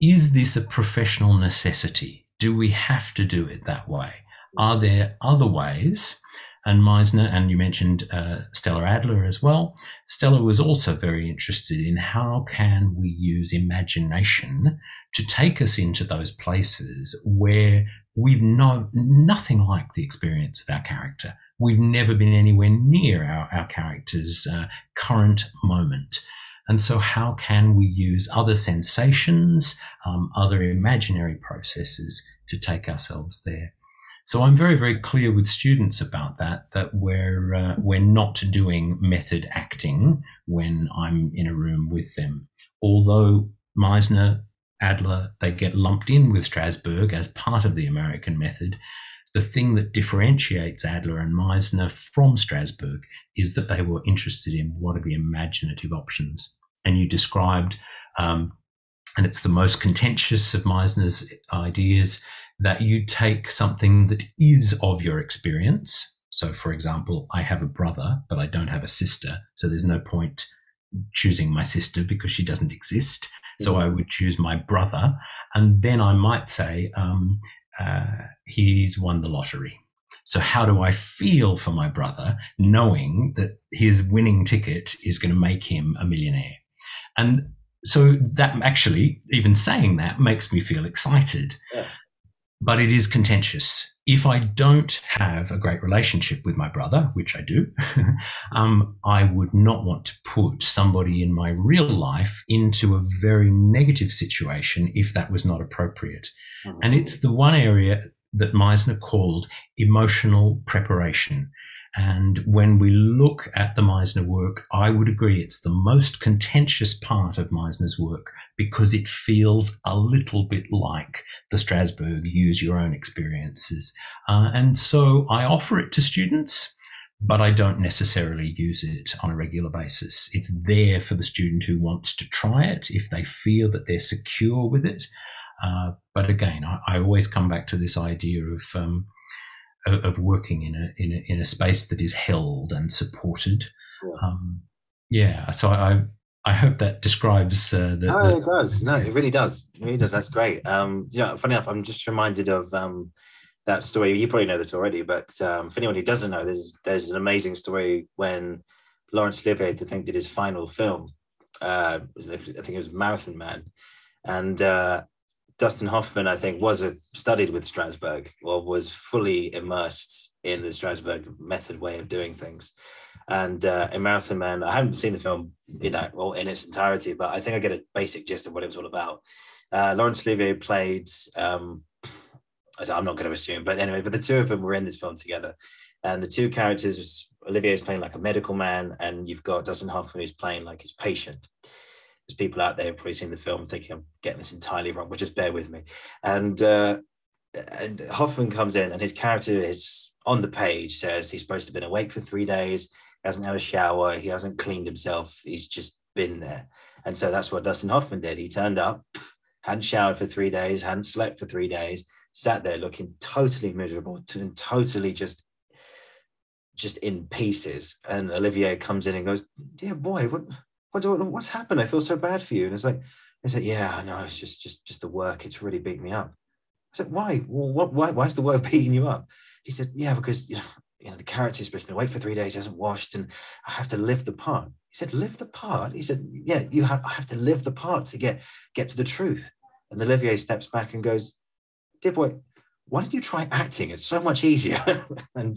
is this a professional necessity? Do we have to do it that way? Are there other ways and Meisner, and you mentioned uh, Stella Adler as well. Stella was also very interested in how can we use imagination to take us into those places where we've known nothing like the experience of our character. We've never been anywhere near our, our character's uh, current moment. And so, how can we use other sensations, um, other imaginary processes to take ourselves there? So I'm very, very clear with students about that, that we're, uh, we're not doing method acting when I'm in a room with them. Although Meisner, Adler, they get lumped in with Strasberg as part of the American method, the thing that differentiates Adler and Meisner from Strasberg is that they were interested in what are the imaginative options. And you described, um, and it's the most contentious of Meisner's ideas, that you take something that is of your experience. So, for example, I have a brother, but I don't have a sister. So there's no point choosing my sister because she doesn't exist. So mm-hmm. I would choose my brother. And then I might say, um, uh, he's won the lottery. So how do I feel for my brother knowing that his winning ticket is going to make him a millionaire? And so that actually, even saying that makes me feel excited. Yeah but it is contentious. If I don't have a great relationship with my brother, which I do, um, I would not want to put somebody in my real life into a very negative situation if that was not appropriate. Mm-hmm. And it's the one area that Meisner called emotional preparation. And when we look at the Meisner work, I would agree it's the most contentious part of Meisner's work because it feels a little bit like the Strasberg use your own experiences. Uh, and so I offer it to students, but I don't necessarily use it on a regular basis. It's there for the student who wants to try it if they feel that they're secure with it. Uh, but again, I, I, always come back to this idea of um, of, of working in a, in a in a space that is held and supported. Yeah. Um, yeah so I I hope that describes uh, the. No, the... it does. No, it really does. It really does. That's great. Um, you know, funny enough, I'm just reminded of um, that story. You probably know this already, but um, for anyone who doesn't know, there's there's an amazing story when Laurence Olivier, I think, did his final film. Uh, I think it was Marathon Man, and uh, Dustin Hoffman, I think, was a, studied with Strasberg or was fully immersed in the Strasberg method way of doing things. And uh, in Marathon Man, I haven't seen the film, you know, well in its entirety, but I think I get a basic gist of what it was all about. Uh, Laurence Olivier played, um, I'm not going to assume, but anyway, but the two of them were in this film together. And the two characters, Olivier is playing like a medical man, and you've got Dustin Hoffman who's playing like his patient. There's people out there probably seeing the film thinking I'm getting this entirely wrong, but just bear with me. And uh, and Hoffman comes in, and his character is on the page says he's supposed to have been awake for three days, hasn't had a shower, he hasn't cleaned himself, he's just been there. And so that's what Dustin Hoffman did. He turned up, hadn't showered for three days, hadn't slept for three days, sat there looking totally miserable totally just just in pieces. And Olivier comes in and goes, "Dear boy, what what what's happened? I feel so bad for you." And it's like, I said, "Yeah, know. It's just just just the work. It's really beat me up." I said, "Why? Well, what? Why? Is the work beating you up?" He said, "Yeah, because you know." You know, the supposed to be awake for three days, hasn't washed, and I have to live the part. He said, "Live the part." He said, "Yeah, you have. I have to live the part to get get to the truth." And Olivier steps back and goes, "Dear boy, why don't you try acting? It's so much easier." and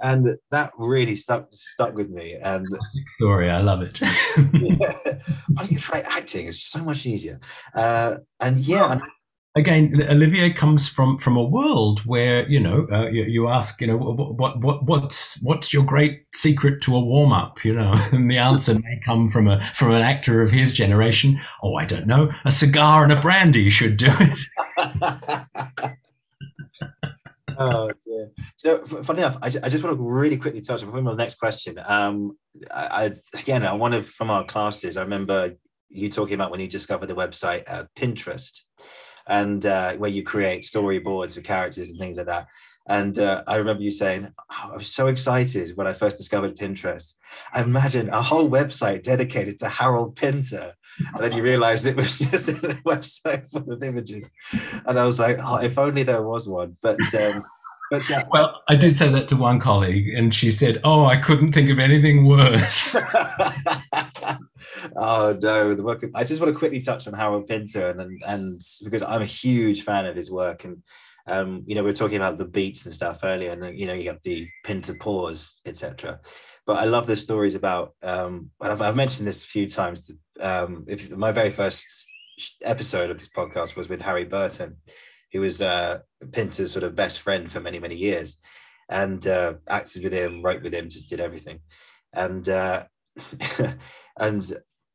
and that really stuck stuck with me. And classic story, I love it. yeah. Why don't you try acting? It's so much easier. Uh, and yeah, and again, Olivier comes from from a world where you know uh, you, you, ask you know what what what's what's your great secret to a warm up you know and the answer may come from a from an actor of his generation. Oh, I don't know, a cigar and a brandy should do it. oh, dear. So, funny enough, I, I just want to really quickly touch on the next question. Um, I, I again, one of from our classes, I remember you talking about when you discovered the website uh, Pinterest, and uh, where you create storyboards for characters and things like that. And uh, I remember you saying, oh, I was so excited when I first discovered Pinterest. I imagine a whole website dedicated to Harold Pinter. And then you realized it was just a website full of images. And I was like, oh, if only there was one. But um, but uh, well, I did say that to one colleague, and she said, "Oh, I couldn't think of anything worse." oh no, the work. Of, I just want to quickly touch on Harold Pinter, and, and and because I'm a huge fan of his work, and um, you know, we were talking about the beats and stuff earlier, and you know, you have the Pinter pause, etc. But I love the stories about. Um, I've, I've mentioned this a few times. Um, if my very first episode of this podcast was with Harry Burton, who was uh, Pinter's sort of best friend for many many years, and uh, acted with him, wrote with him, just did everything, and uh, and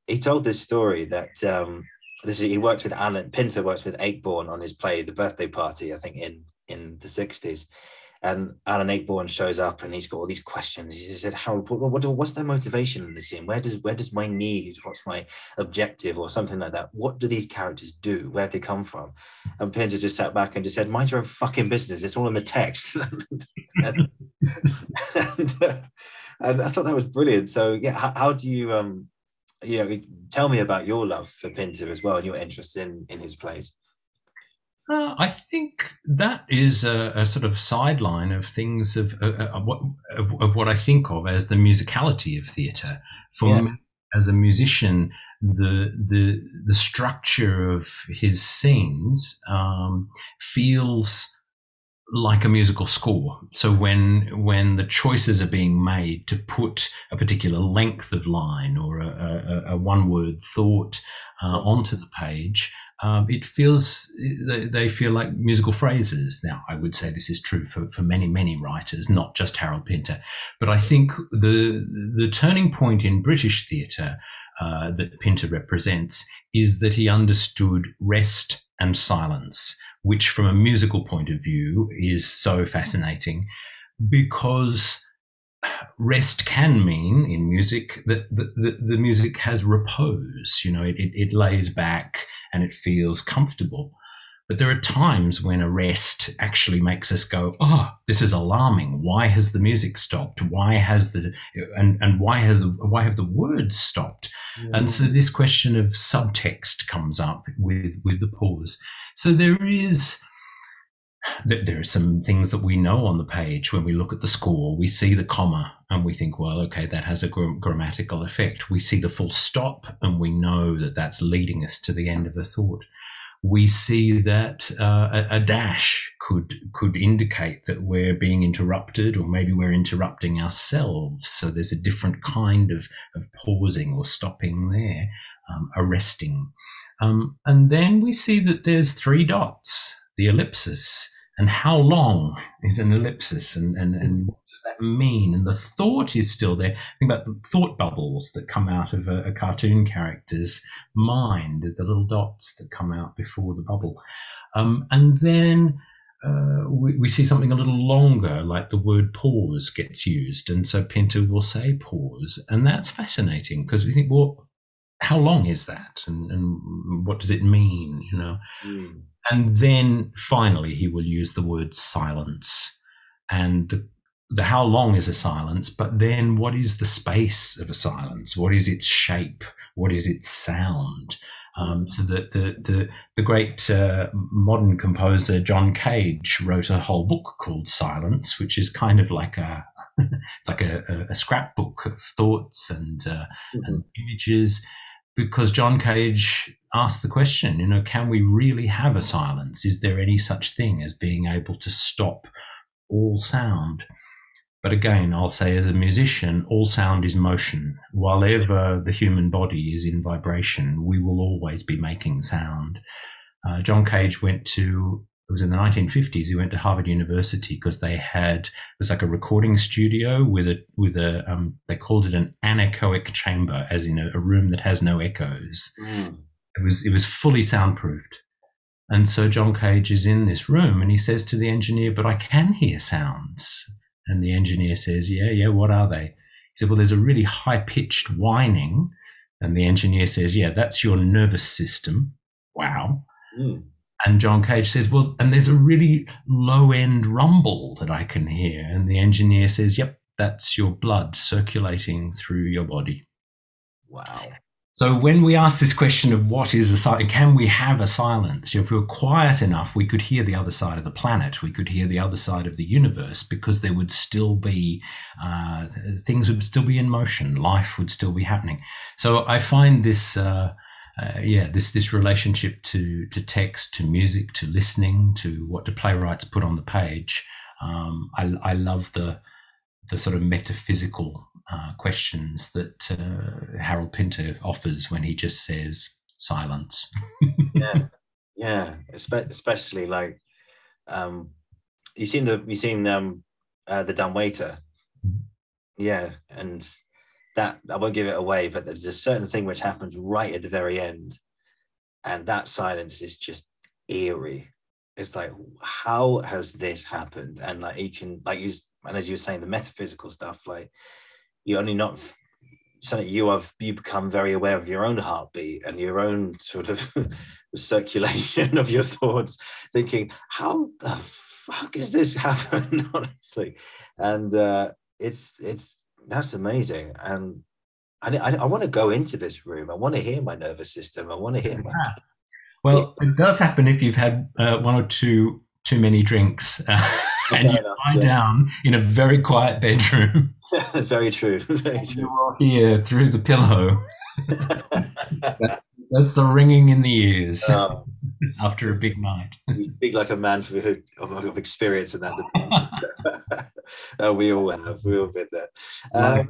he told this story that um, this he worked with Alan Pinter works with Ayckbourn on his play The Birthday Party, I think in in the 60s. And Alan Ayckbourn shows up and he's got all these questions. He said, Harold, what, what, what's their motivation in the scene? Where does where does my need, what's my objective or something like that? What do these characters do? Where have they come from? And Pinter just sat back and just said, mind your own fucking business. It's all in the text. and, and, uh, and, I thought that was brilliant. So yeah, how, how do you um you know, tell me about your love for Pinter as well and your interest in in his plays. Uh, I think that is a, a, sort of sideline of things of, uh, uh, of, what, of, of, what I think of as the musicality of theatre. For yeah. me, as a musician, the the the structure of his scenes um, feels like a musical score. So when when the choices are being made to put a particular length of line or a, a, a one word thought uh, onto the page, um, it feels they, feel like musical phrases. Now, I would say this is true for, for many many writers, not just Harold Pinter, but I think the the turning point in British theatre. Uh, that Pinter represents is that he understood rest and silence which from a musical point of view is so fascinating because rest can mean in music that the, the, the music has repose you know it, it, it lays back and it feels comfortable but there are times when a rest actually makes us go, oh, this is alarming. Why has the music stopped? Why has the and and why has the, why have the words stopped? Yeah. And so this question of subtext comes up with with the pause. So there is there are some things that we know on the page. When we look at the score we see the comma and we think well okay that has a grammatical effect. We see the full stop and we know that that's leading us to the end of a thought. We see that uh, a, a, dash could could indicate that we're being interrupted, or maybe we're interrupting ourselves. So there's a different kind of of pausing or stopping there, um, arresting, um, and then we see that there's three dots, the ellipsis, and how long is an ellipsis, and and, and what does that mean? And the thought is still there. Think about the thought bubbles that come out of a, a cartoon character's mind, the little dots that come out before the bubble. Um, and then uh, we, we, see something a little longer, like the word pause gets used. And so Pinter will say pause. And that's fascinating because we think, well, how long is that? And, and what does it mean? You know? Mm. And then finally, he will use the word silence. And the, the how long is a silence, but then what is the space of a silence? What is its shape? What is its sound? Um, so the the the, the great uh, modern composer John Cage wrote a whole book called Silence, which is kind of like a it's like a, a scrapbook of thoughts and, uh, mm-hmm. and images, because John Cage asked the question, you know, can we really have a silence? Is there any such thing as being able to stop all sound? But again, I'll say as a musician, all sound is motion. While ever the human body is in vibration, we will always be making sound. Uh, John Cage went to, it was in the 1950s, he went to Harvard University because they had, it was like a recording studio with a, with a, um, they called it an anechoic chamber, as in a, a room that has no echoes. Mm. It was, it was fully soundproofed. And so John Cage is in this room and he says to the engineer, but I can hear sounds. And the engineer says, Yeah, yeah, what are they? He said, Well, there's a really high pitched whining. And the engineer says, Yeah, that's your nervous system. Wow. Mm. And John Cage says, Well, and there's a really low end rumble that I can hear. And the engineer says, Yep, that's your blood circulating through your body. Wow. So when we ask this question of what is a silence, can we have a silence? If we were quiet enough, we could hear the other side of the planet. We could hear the other side of the universe because there would still be uh, things would still be in motion. Life would still be happening. So I find this. Uh, uh, yeah, this this relationship to to text, to music, to listening, to what do playwrights put on the page. Um, I, I love the the sort of metaphysical uh, questions that uh, Harold Pinter offers when he just says silence. yeah, yeah, especially like um, you seen the you seen um, uh, the dumb waiter. Mm-hmm. Yeah, and that I won't give it away, but there's a certain thing which happens right at the very end, and that silence is just eerie. It's like, how has this happened? And like you can, like you, and as you were saying, the metaphysical stuff, like you only not something you have you become very aware of your own heartbeat and your own sort of circulation of your thoughts thinking how the fuck is this happen honestly and uh it's it's that's amazing and I, I, I want to go into this room. I want to hear my nervous system. I want to hear my. Well, it does happen if you've had uh, one or two too many drinks. Uh, and you lie yeah. down in a very quiet bedroom. very true. Very true. You hear through the pillow. that's the ringing in the ears oh. After a big night. You speak like a man for, of, of experience in that department. oh, we all have. We all been there. Um,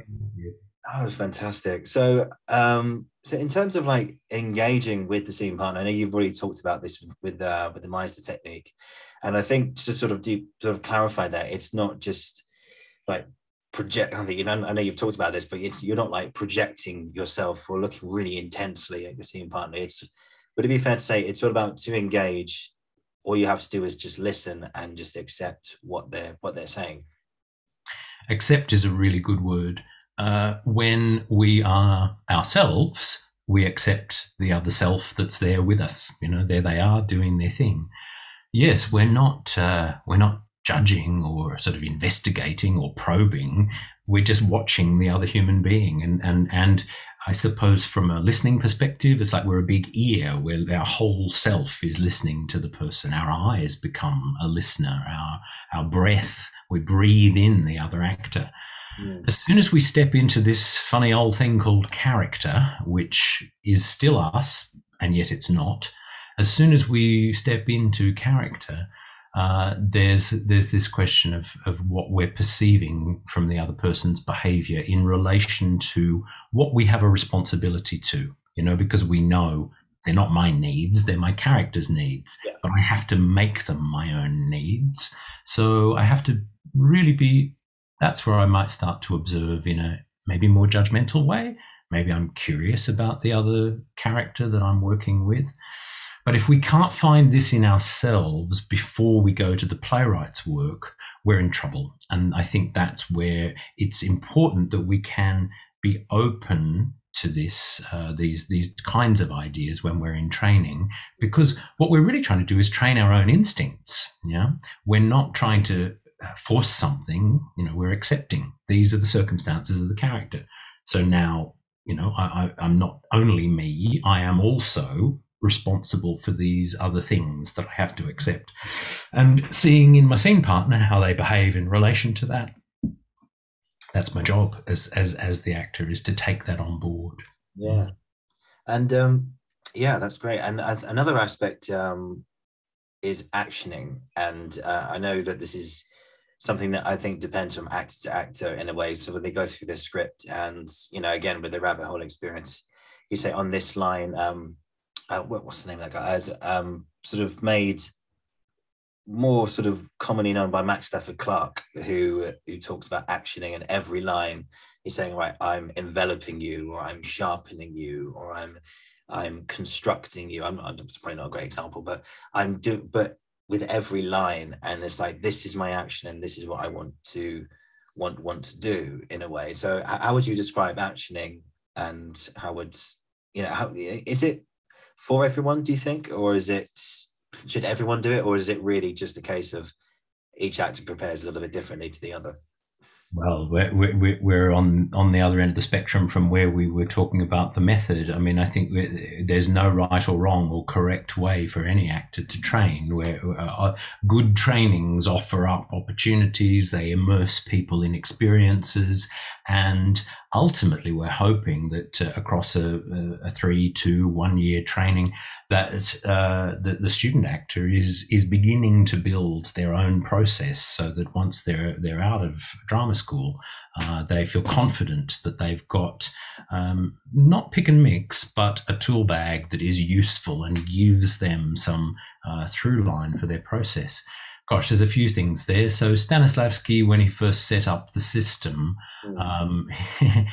that was fantastic. So, um, so in terms of like engaging with the scene partner, I know you've already talked about this with uh, with the Meisner technique. And I think to sort of deep, sort of clarify that it's not just like project. I think you know. I know you've talked about this, but it's you're not like projecting yourself or looking really intensely at your team partner. It's would it be fair to say it's all about to engage? All you have to do is just listen and just accept what they're what they're saying. Accept is a really good word. Uh, when we are ourselves, we accept the other self that's there with us. You know, there they are doing their thing yes, we're not uh, we're not judging or sort of investigating or probing. We're just watching the other human being, and and and I suppose from a listening perspective, it's like we're a big ear where our whole self is listening to the person. Our eyes become a listener. Our our breath, we breathe in the other actor. Mm. As soon as we step into this funny old thing called character, which is still us, and yet it's not, as soon as we step into character, uh, there's there's this question of of what we're perceiving from the other person's behavior in relation to what we have a responsibility to. You know, because we know they're not my needs; they're my character's needs. Yeah. But I have to make them my own needs. So I have to really be that's where I might start to observe in a maybe more judgmental way. Maybe I'm curious about the other character that I'm working with. But if we can't find this in ourselves before we go to the playwright's work, we're in trouble. And I think that's where it's important that we can be open to this uh, these these kinds of ideas when we're in training because what we're really trying to do is train our own instincts yeah? We're not trying to uh, force something you know we're accepting. These are the circumstances of the character. So now you know I, I, i'm not only me i am also responsible for these other things that I have to accept. And seeing in my scene partner how they behave in relation to that. That's my job as as as the actor is to take that on board. Yeah, and um, yeah, that's great. And uh, another aspect um, is actioning, and uh, I know that this is something that I think depends from actor to actor in a way. So when they go through the script, and you know, again with the rabbit hole experience, you say on this line, um, uh, what, what's the name of that guy? Has um, sort of made more sort of commonly known by Max Stafford Clark, who who talks about actioning and every line he's saying, right, I'm enveloping you, or I'm sharpening you, or I'm I'm constructing you. I'm, I'm probably not a great example, but I'm do but with every line, and it's like this is my action, and this is what I want to want want to do in a way. So how would you describe actioning, and how would you know how is it for everyone, do you think? Or is it, should everyone do it? Or is it really just a case of each actor prepares a little bit differently to the other? Well, we're, we're, we're on, on the other end of the spectrum from where we were talking about the method. I mean, I think there's no right or wrong or correct way for any actor to train. Where uh, good trainings offer up opportunities, they immerse people in experiences, and ultimately, we're hoping that uh, across a, a, three, two, one year training, that uh, the, the, student actor is is beginning to build their own process, so that once they're they're out of drama school, uh, they feel confident that they've got um, not pick and mix, but a tool bag that is useful and gives them some uh, through line for their process gosh, there's a few things there. So Stanislavski, when he first set up the system, mm. um,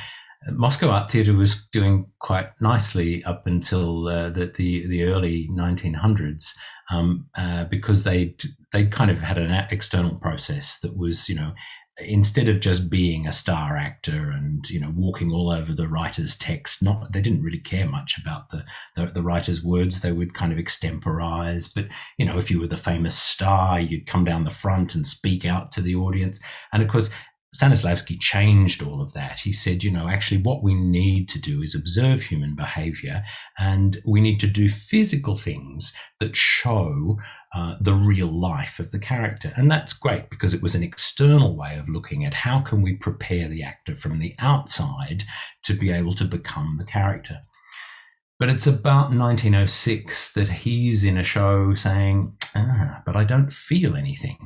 Moscow Art Theatre was doing quite nicely up until uh, the, the, the early 1900s um, uh, because they they kind of had an external process that was you know instead of just being a star actor and you know walking all over the writer's text not they didn't really care much about the, the, the writer's words. They would kind of extemporize. But you know if you were the famous star you'd come down the front and speak out to the audience. And of course Stanislavski changed all of that. He said, you know, actually, what we need to do is observe human behavior and we need to do physical things that show uh, the real life of the character. And that's great because it was an external way of looking at how can we prepare the actor from the outside to be able to become the character. But it's about 1906 that he's in a show saying, ah, but I don't feel anything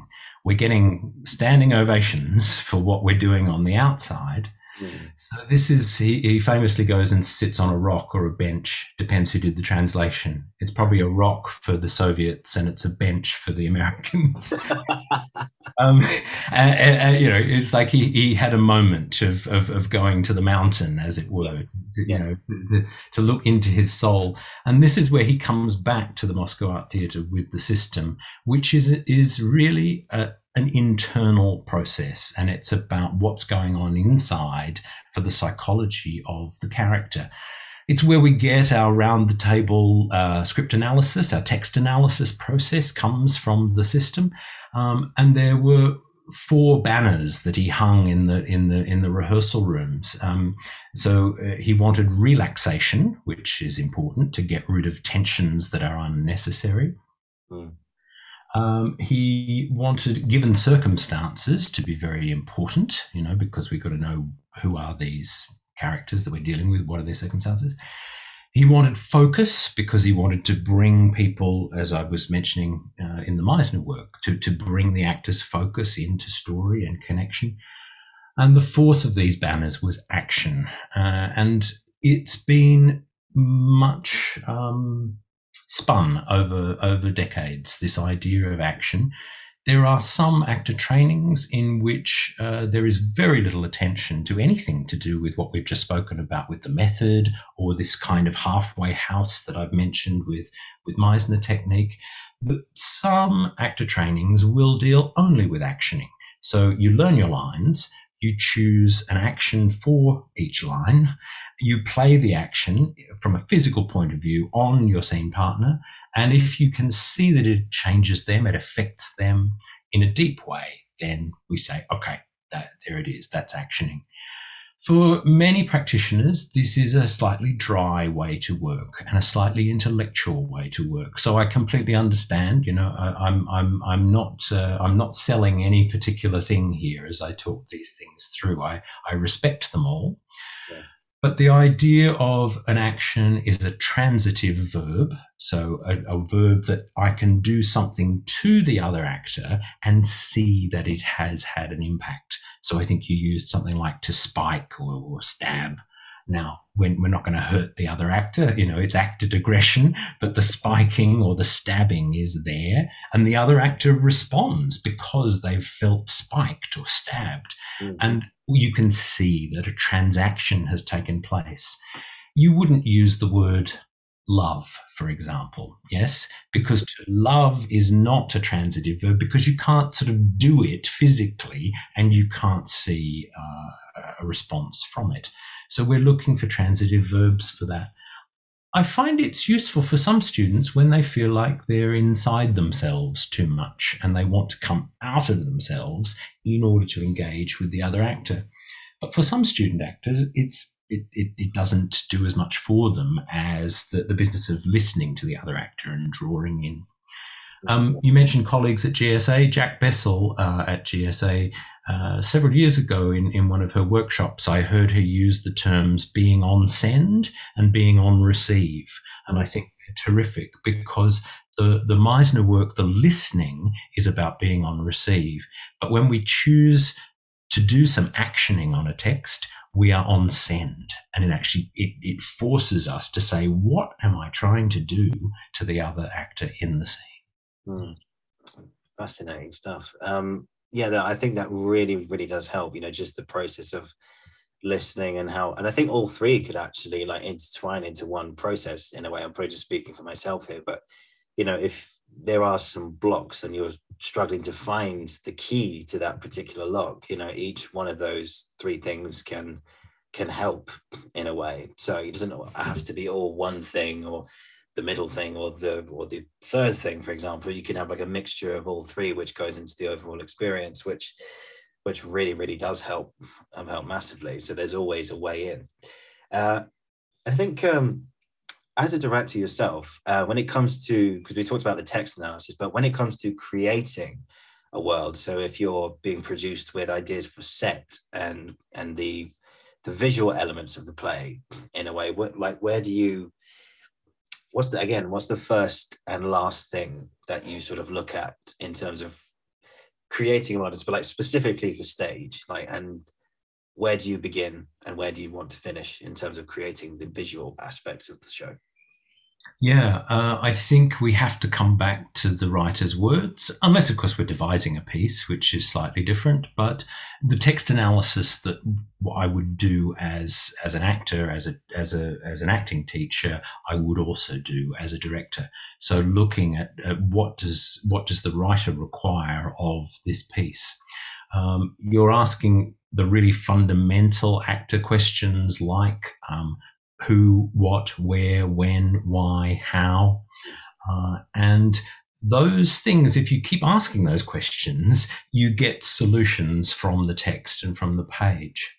we're getting standing ovations for what we're doing on the outside. Mm. So this is he, he, famously goes and sits on a rock or a bench, depends who did the translation. It's probably a rock for the Soviets and it's a bench for the Americans. um, and, and, you know, it's like he, he had a moment of, of, of going to the mountain, as it were, to, you know, to, to look into his soul. And this is where he comes back to the Moscow Art Theatre with the system, which is is really a, an internal process and it's about what's going on inside for the psychology of the character. It's where we get our round the table uh, script analysis, our text analysis process comes from the system. Um, and there were four banners that he hung in the in the in the rehearsal rooms. Um, so uh, he wanted relaxation, which is important to get rid of tensions that are unnecessary. Mm. Um, he wanted, given circumstances, to be very important, you know, because we've got to know who are these characters that we're dealing with, what are their circumstances. He wanted focus because he wanted to bring people, as I was mentioning uh, in the Meisner work, to, to bring the actor's focus into story and connection. And the fourth of these banners was action. Uh, and it's been much um, spun over over decades this idea of action There are some actor trainings in which uh, there is very little attention to anything to do with what we've just spoken about with the method or this kind of halfway house that I've mentioned with, with Meisner technique. But some actor trainings will deal only with actioning. So you learn your lines, you choose an action for each line, you play the action from a physical point of view on your scene partner, and if you can see that it changes them, it affects them in a deep way, then we say, okay, that, there it is, that's actioning. For many practitioners, this is a slightly dry way to work and a slightly intellectual way to work. So I completely understand. You know, I, am I'm I'm not uh, I'm not selling any particular thing here as I talk these things through. I I respect them all, but the idea of an action is a transitive verb, so a, a, verb that I can do something to the other actor and see that it has had an impact. So I think you used something like to spike or, or stab. Now, when we're not going to hurt the other actor, you know, it's acted aggression, but the spiking or the stabbing is there, and the other actor responds because they've felt spiked or stabbed. Mm-hmm. And you can see that a transaction has taken place. You wouldn't use the word love, for example, yes, because to love is not a transitive verb because you can't sort of do it physically and you can't see uh, a response from it. So we're looking for transitive verbs for that. I find it's useful for some students when they feel like they're inside themselves too much and they want to come out of themselves in order to engage with the other actor. But for some student actors, it's it, it, it doesn't do as much for them as the, the business of listening to the other actor and drawing in. Um, you mentioned colleagues at GSA. Jaq Bessell uh, at GSA uh, several years ago in, in one of her workshops, I heard her use the terms being on send and being on receive. And I think they're terrific because the, the Meisner work, the listening is about being on receive. But when we choose to do some actioning on a text, we are on send. And it actually it, it forces us to say, what am I trying to do to the other actor in the scene? Mm. Fascinating stuff. Um, yeah, I think that really, really does help. You know, just the process of listening and how, and I think all three could actually like intertwine into one process in a way. I'm probably just speaking for myself here, but you know, if there are some blocks and you're struggling to find the key to that particular lock, you know, each one of those three things can can help in a way. So it doesn't have to be all one thing or the middle thing or the or the third thing for example. You can have like a mixture of all three which goes into the overall experience which which really really does help um, help massively. So there's always a way in. Uh, i think um as a director yourself uh, when it comes to because we talked about the text analysis but when it comes to creating a world so if you're being produced with ideas for set and and the the visual elements of the play in a way what, like where do you what's the again what's the first and last thing that you sort of look at in terms of creating a world, but like specifically for stage like and where do you begin and where do you want to finish in terms of creating the visual aspects of the show yeah, uh, I think we have to come back to the writer's words, unless, of course, we're devising a piece, which is slightly different. But the text analysis that I would do as as an actor, as a as a as an acting teacher, I would also do as a director. So, looking at, at what does what does the writer require of this piece? Um, you're asking the really fundamental actor questions like um, who, what, where, when, why, how. Uh, and those things, if you keep asking those questions, you get solutions from the text and from the page.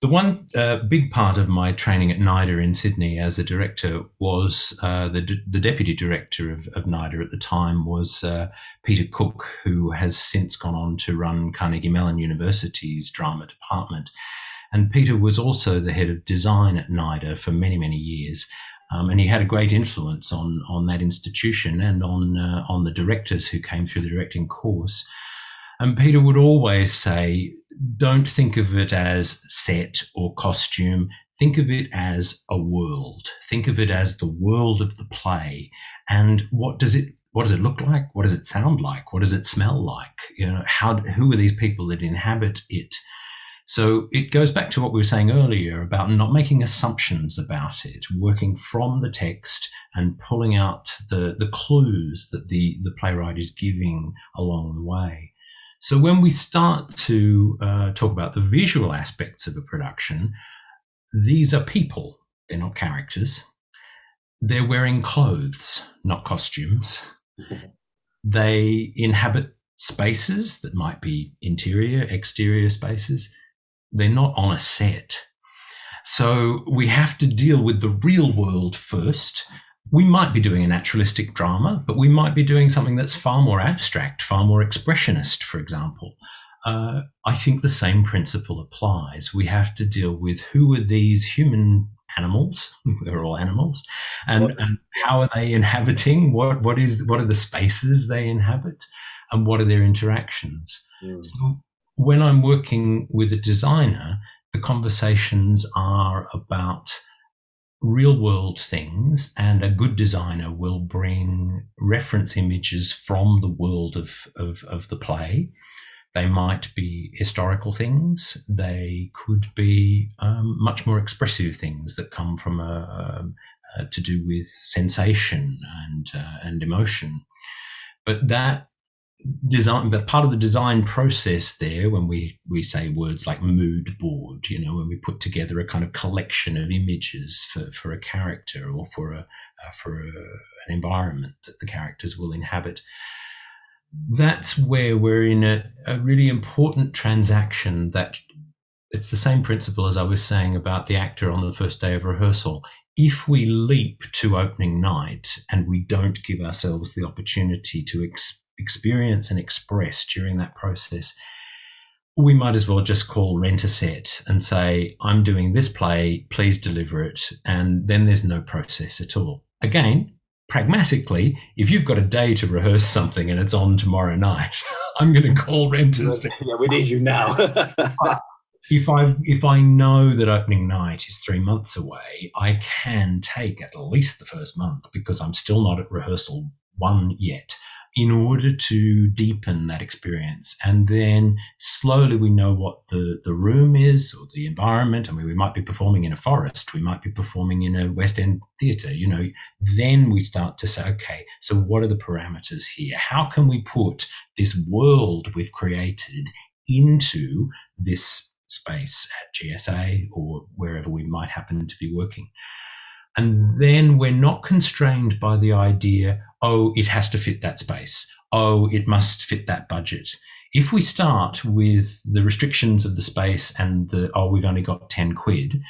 The one uh, big part of my training at NIDA in Sydney as a director was uh, the, the deputy director of, of NIDA at the time was uh, Peter Cooke, who has since gone on to run Carnegie Mellon University's drama department. And Peter was also the head of design at NIDA for many, many years. Um, and he had a great influence on, on that institution and on, uh, on the directors who came through the directing course. And Peter would always say, don't think of it as set or costume. Think of it as a world. Think of it as the world of the play. And what does it what does it look like? What does it sound like? What does it smell like? You know, how who are these people that inhabit it? So it goes back to what we were saying earlier about not making assumptions about it, working from the text and pulling out the, the clues that the, the playwright is giving along the way. So when we start to uh, talk about the visual aspects of a production, these are people, they're not characters. They're wearing clothes, not costumes. they inhabit spaces that might be interior, exterior spaces they're not on a set. So we have to deal with the real world first. We might be doing a naturalistic drama, but we might be doing something that's far more abstract, far more expressionist, for example. Uh, I think the same principle applies. We have to deal with who are these human animals? We're all animals, and, and how are they inhabiting? What what is what are the spaces they inhabit, and what are their interactions? Mm. So when I'm working with a designer, the conversations are about real world things, and a good designer will bring reference images from the world of, of, of the play. They might be historical things. They could be um, much more expressive things that come from a, a, to do with sensation and uh, and emotion. But that design that part of the design process there when we we say words like mood board you know when we put together a kind of collection of images for, for a character or for a uh, for a, an environment that the characters will inhabit that's where we're in a, a really important transaction that it's the same principle as I was saying about the actor on the first day of rehearsal. If we leap to opening night and we don't give ourselves the opportunity to explore experience and express during that process, we might as well just call rent a set and say, I'm doing this play, please deliver it. And then there's no process at all. Again, pragmatically, if you've got a day to rehearse something and it's on tomorrow night, I'm going to call rent a set. Yeah, we need you now. if I if I know that opening night is three months away, I can take at least the first month because I'm still not at rehearsal one yet in order to deepen that experience. And then slowly we know what the, the room is or the environment. I mean, we might be performing in a forest, we might be performing in a West End theatre, you know. Then we start to say, okay, so what are the parameters here? How can we put this world we've created into this space at GSA or wherever we might happen to be working? And then we're not constrained by the idea, oh, it has to fit that space. Oh, it must fit that budget. If we start with the restrictions of the space and the, oh, we've only got 10 quid,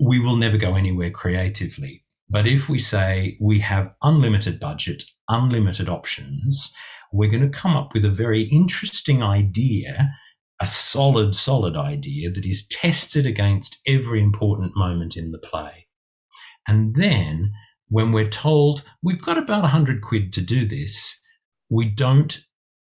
we will never go anywhere creatively. But if we say we have unlimited budget, unlimited options, we're going to come up with a very interesting idea, a solid, solid idea that is tested against every important moment in the play. And then when we're told we've got about 100 quid to do this, we don't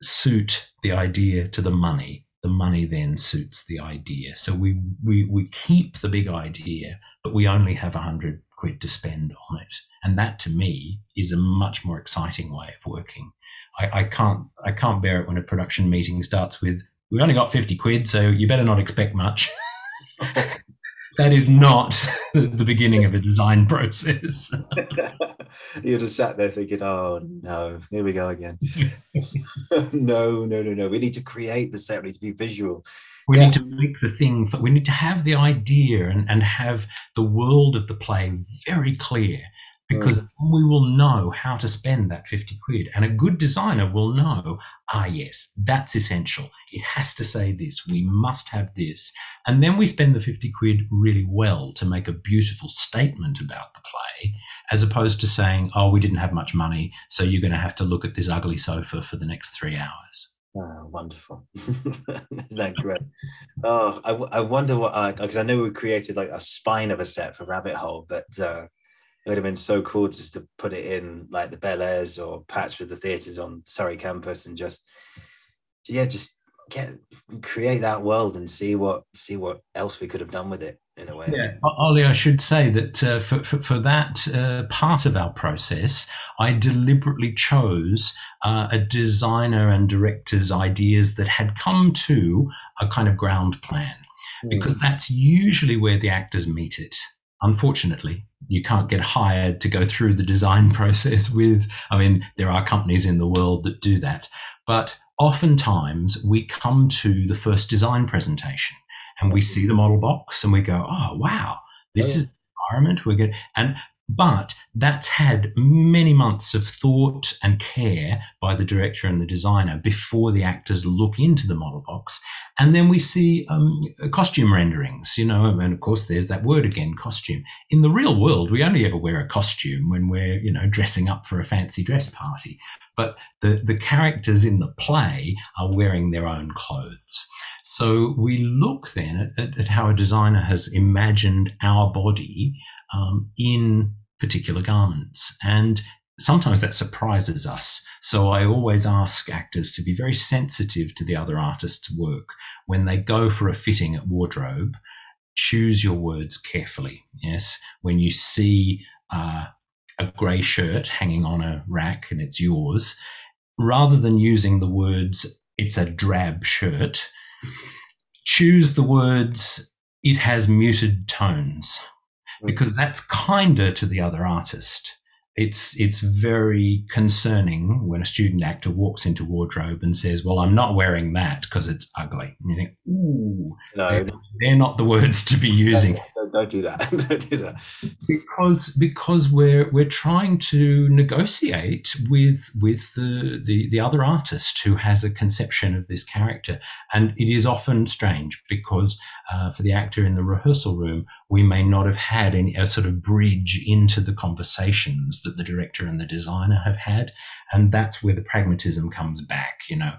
suit the idea to the money. The money then suits the idea. So we, we, we keep the big idea, but we only have 100 quid to spend on it. And that to me is a much more exciting way of working. I, I can't I can't bear it when a production meeting starts with we've only got 50 quid, so you better not expect much. that is not the beginning of a design process. You're just sat there thinking, oh no, here we go again. no, no, no, no. We need to create the set, we need to be visual. We yeah. need to make the thing, we need to have the idea and, and have the world of the play very clear because mm. we will know how to spend that 50 quid. And a good designer will know, ah, yes, that's essential. It has to say this. We must have this. And then we spend the 50 quid really well to make a beautiful statement about the play, as opposed to saying, oh, we didn't have much money, so you're going to have to look at this ugly sofa for the next three hours. Oh, wonderful. Isn't that great? Oh, I, I wonder what, because I, I know we created like a spine of a set for Rabbit Hole, but uh, it would have been so cool just to put it in like the Bel Airs or patch with the theatres on Surrey campus and just yeah, just get create that world and see what see what else we could have done with it in a way. Yeah, Ollie, I should say that uh, for, for, for, that uh, part of our process, I deliberately chose uh, a designer and director's ideas that had come to a kind of ground plan, mm. because that's usually where the actors meet it. Unfortunately, you can't get hired to go through the design process with, I mean, there are companies in the world that do that, but oftentimes we come to the first design presentation and we see the model box and we go, oh wow, this oh. is the environment we're good. And but that's had many months of thought and care by the director and the designer before the actors look into the model box. And then we see um, costume renderings, you know, and of course there's that word again, costume. In the real world, we only ever wear a costume when we're, you know, dressing up for a fancy dress party. But the, the characters in the play are wearing their own clothes. So we look then at, at how a designer has imagined our body um, in particular garments. And sometimes that surprises us. So I always ask actors to be very sensitive to the other artist's work. When they go for a fitting at wardrobe, choose your words carefully. Yes. When you see uh, a grey shirt hanging on a rack and it's yours, rather than using the words, it's a drab shirt, choose the words, it has muted tones. Mm-hmm. because that's kinder to the other artist it's it's very concerning when a student actor walks into wardrobe and says, "Well, I'm not wearing that because it's ugly." And you think, "Ooh, no, they're, they're, not the words to be using." Don't, don't that. don't do that. Because because we're we're trying to negotiate with with the, the the other artist who has a conception of this character, and it is often strange because uh, for the actor in the rehearsal room, we may not have had any a sort of bridge into the conversations that the director and the designer have had, and that's where the pragmatism comes back. You know,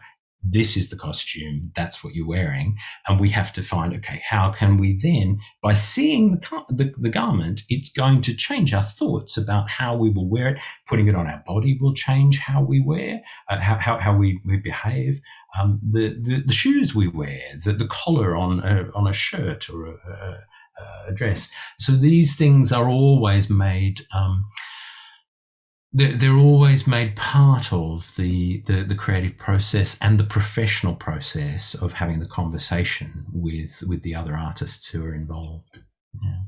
this is the costume, that's what you're wearing, and we have to find okay, how can we then, by seeing the the, the garment, it's going to change our thoughts about how we will wear it. Putting it on our body will change how we wear, uh, how, how how we, we behave. Um, the, the the shoes we wear, the the collar on a, on a shirt or a, a uh, address. So these things are always made. Um, they're, always made part of the, the, the creative process and the professional process of having the conversation with with the other artists who are involved. Yeah,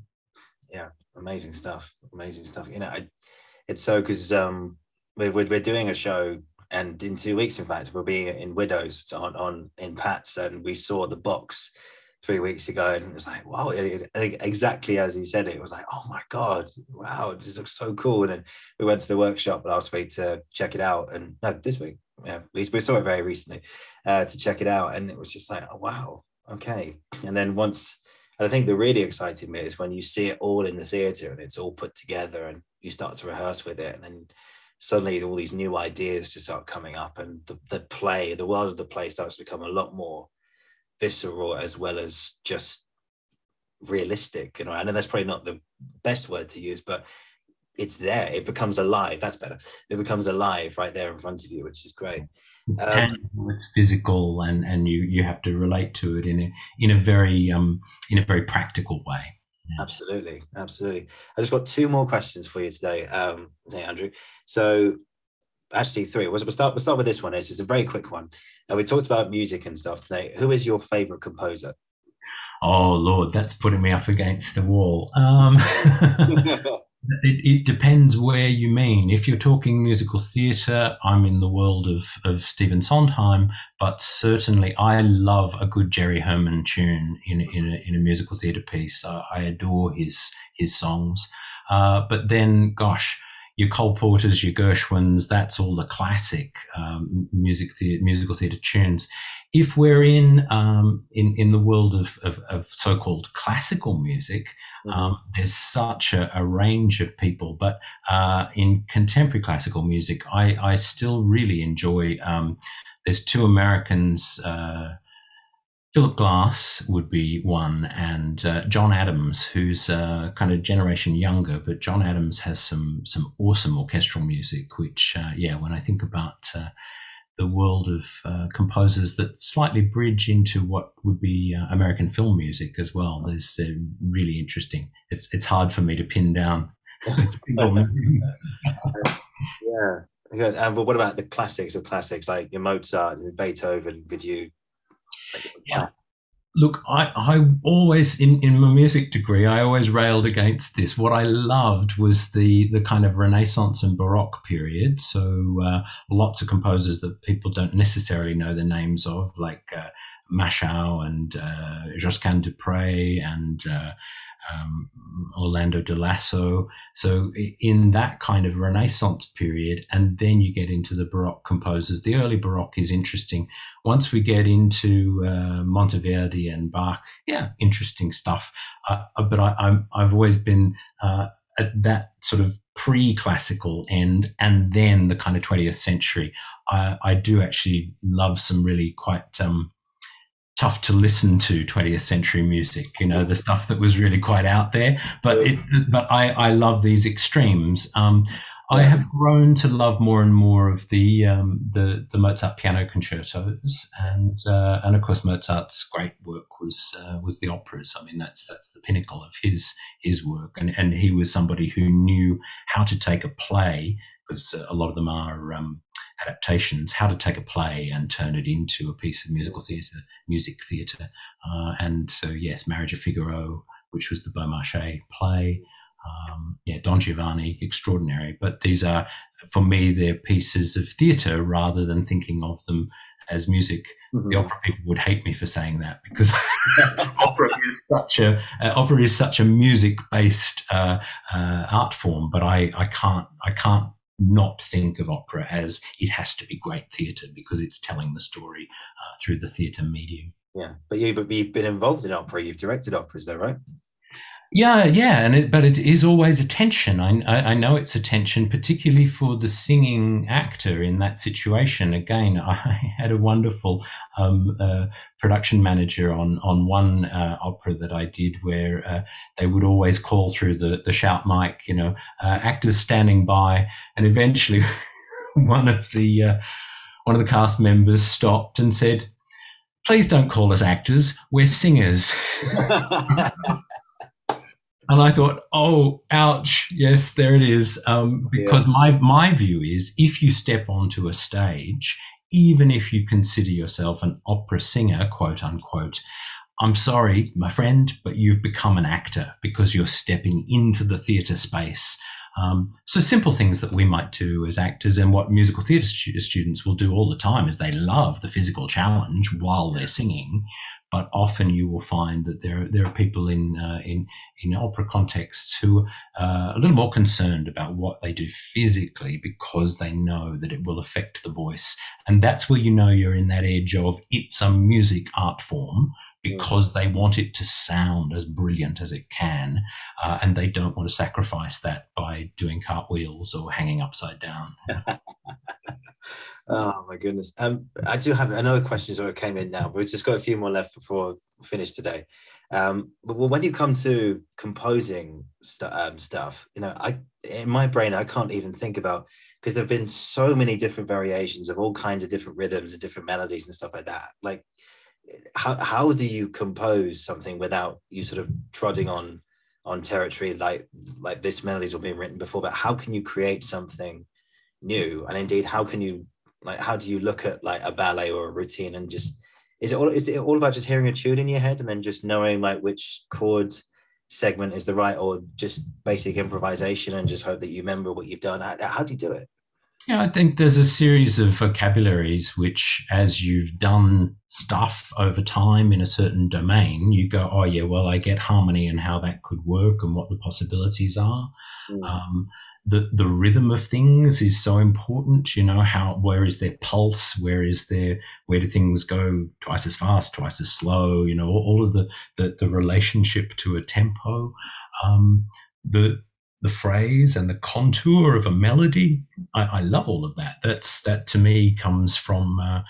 yeah, amazing stuff. Amazing stuff. You know, I, it's so because um, we're, we're doing a show and in two weeks, in fact, we'll be in Widows on, on in Pat's, and we saw the box three weeks ago and it was like wow exactly as you said it, it was like oh my god wow this looks so cool. And then we went to the workshop last week to check it out and no this week yeah we, we saw it very recently uh, to check it out and it was just like oh wow okay. And then once and I think the really exciting bit is when you see it all in the theatre and it's all put together and you start to rehearse with it and then suddenly all these new ideas just start coming up and the, the play the world of the play starts to become a lot more visceral as well as just realistic. You know, I know that's probably not the best word to use, but it's there. It becomes alive. That's better. It becomes alive right there in front of you, which is great. Um, it's physical, and and you you have to relate to it in a in a very um in a very practical way. Absolutely, absolutely. I just got two more questions for you today, um, Andrew. So actually three. We'll start. We'll start with this one. It's just a very quick one. Uh, we talked about music and stuff today. Who is your favorite composer? Oh Lord, that's putting me up against the wall. Um, it, it, depends where you mean. If you're talking musical theatre, I'm in the world of, of Stephen Sondheim, but certainly I love a good Jerry Herman tune in, in, a, in a musical theatre piece. I, I adore his his songs. Uh, but then, gosh, your Cole Porters, your Gershwins, that's all the classic um, music theater, musical theatre tunes. If we're in um, in in the world of, of, of so-called classical music, mm-hmm. um, there's such a, a, range of people. But uh, in contemporary classical music, I, I still really enjoy. Um, there's two Americans. Uh, Philip Glass would be one, and uh, John Adams, who's uh, kind of generation younger, but John Adams has some some awesome orchestral music. Which, uh, yeah, when I think about uh, the world of uh, composers that slightly bridge into what would be uh, American film music as well. is really interesting. It's it's hard for me to pin down. yeah. Good. And but what about the classics of classics, like your Mozart Beethoven? Could you? Yeah, Look, I, I always in, in my music degree, I always railed against this. What I loved was the the kind of Renaissance and Baroque period. So uh, lots of composers that people don't necessarily know the names of, like uh, Machaut and uh, Josquin des Prez and uh, um, Orlando de Lasso. So in that kind of Renaissance period, and then you get into the Baroque composers. The early Baroque is interesting. Once we get into uh, Monteverdi and Bach, yeah, interesting stuff. Uh, uh but I, have always been uh, at that sort of pre-classical end, and then the kind of 20th century. I, I do actually love some really quite um, tough to listen to 20th century music you know the stuff that was really quite out there but it but i i love these extremes um, I have grown to love more and more of the um, the, the Mozart piano concertos, and uh, and of course Mozart's great work was uh, was the operas. I mean that's that's the pinnacle of his his work, and and he was somebody who knew how to take a play because a lot of them are um, adaptations, how to take a play and turn it into a piece of musical theatre, music theatre. Uh, and so, yes, Marriage of Figaro, which was the Beaumarchais play. Um, yeah, Don Giovanni, extraordinary. But these are, for me, they're pieces of theatre rather than thinking of them as music. Mm-hmm. The opera people would hate me for saying that because opera is such a uh, opera is such a music based uh, uh, art form. But I, I can't I can't not think of opera as it has to be great theatre because it's telling the story uh, through the theatre medium. Yeah, but you but you've been involved in opera. You've directed operas, though, right? Yeah, yeah, and it, but it is always a tension. I, I know it's a tension, particularly for the singing actor in that situation. Again, I had a wonderful um, uh, production manager on on one uh, opera that I did, where uh, they would always call through the the shout mic, you know, uh, actors standing by, and eventually one of the uh, one of the cast members stopped and said, "Please don't call us actors. We're singers." And I thought, oh, ouch! Yes, there it is. Um, because yeah. my my view is, if you step onto a stage, even if you consider yourself an opera singer, quote unquote, I'm sorry, my friend, but you've become an actor because you're stepping into the theatre space. Um, so simple things that we might do as actors, and what musical theatre stu- students will do all the time is they love the physical challenge while they're singing, but often you will find that there there are people in uh, in in opera contexts who are a little more concerned about what they do physically because they know that it will affect the voice, and that's where you know you're in that edge of it's a music art form because they want it to sound as brilliant as it can, uh, and they don't want to sacrifice that by doing cartwheels or hanging upside down. Oh my goodness. Um, I do have another question that came in now, but we've just got a few more left before we finish today. Um, but when you come to composing st- um, stuff, you know, I in my brain I can't even think about because there've been so many different variations of all kinds of different rhythms and different melodies and stuff like that. Like, how how do you compose something without you sort of trodding on on territory like like this melodies all been written before? But how can you create something new? And indeed, how can you like how do you look at like a ballet or a routine and just is it all is it all about just hearing a tune in your head and then just knowing like which chord segment is the right or just basic improvisation and just hope that you remember what you've done how, how do you do it yeah, I think there's a series of vocabularies which, as you've done stuff over time in a certain domain, you go, oh, yeah, well, I get harmony and how that could work and what the possibilities are. Mm. Um, the the rhythm of things is so important. You know how where is their pulse? Where is their where do things go twice as fast, twice as slow? You know all of the the, the relationship to a tempo, um, the the phrase and the contour of a melody. I, I, love all of that. That's that to me comes from. Uh,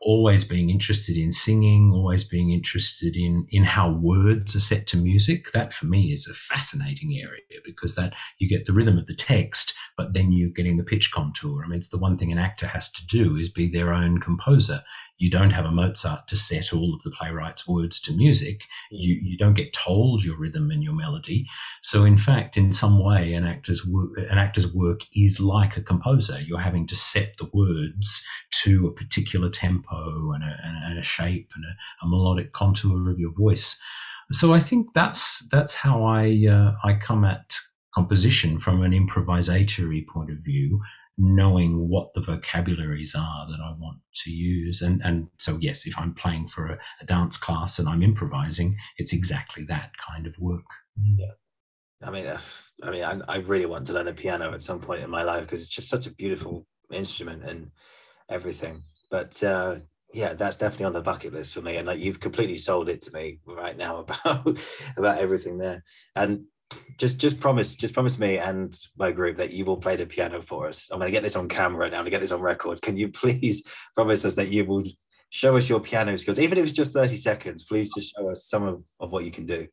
always being interested in singing, always being interested in in how words are set to music. That for me is a fascinating area because that you get the rhythm of the text, but then you're getting the pitch contour. I mean, it's the one thing an actor has to do is be their own composer you don't have a Mozart to set all of the playwright's words to music. You, you don't get told your rhythm and your melody. So, in fact, in some way, an actor's, an actor's work is like a composer. You're having to set the words to a particular tempo and a, and a shape and a, a, melodic contour of your voice. So, I think that's that's how I uh, I come at composition from an improvisatory point of view knowing what the vocabularies are that I want to use. And and so yes, if I'm playing for a, a dance class and I'm improvising, it's exactly that kind of work. Yeah. I mean, I mean, I, I really want to learn the piano at some point in my life because it's just such a beautiful instrument and everything. But uh, yeah, that's definitely on the bucket list for me. And like you've completely sold it to me right now about about everything there. And just just promise just promise me and my group that you will play the piano for us. I'm going to get this on camera now I'm going to get this on record. Can you please promise us that you will show us your piano skills? Even if it's just 30 seconds please just show us some of, of what you can do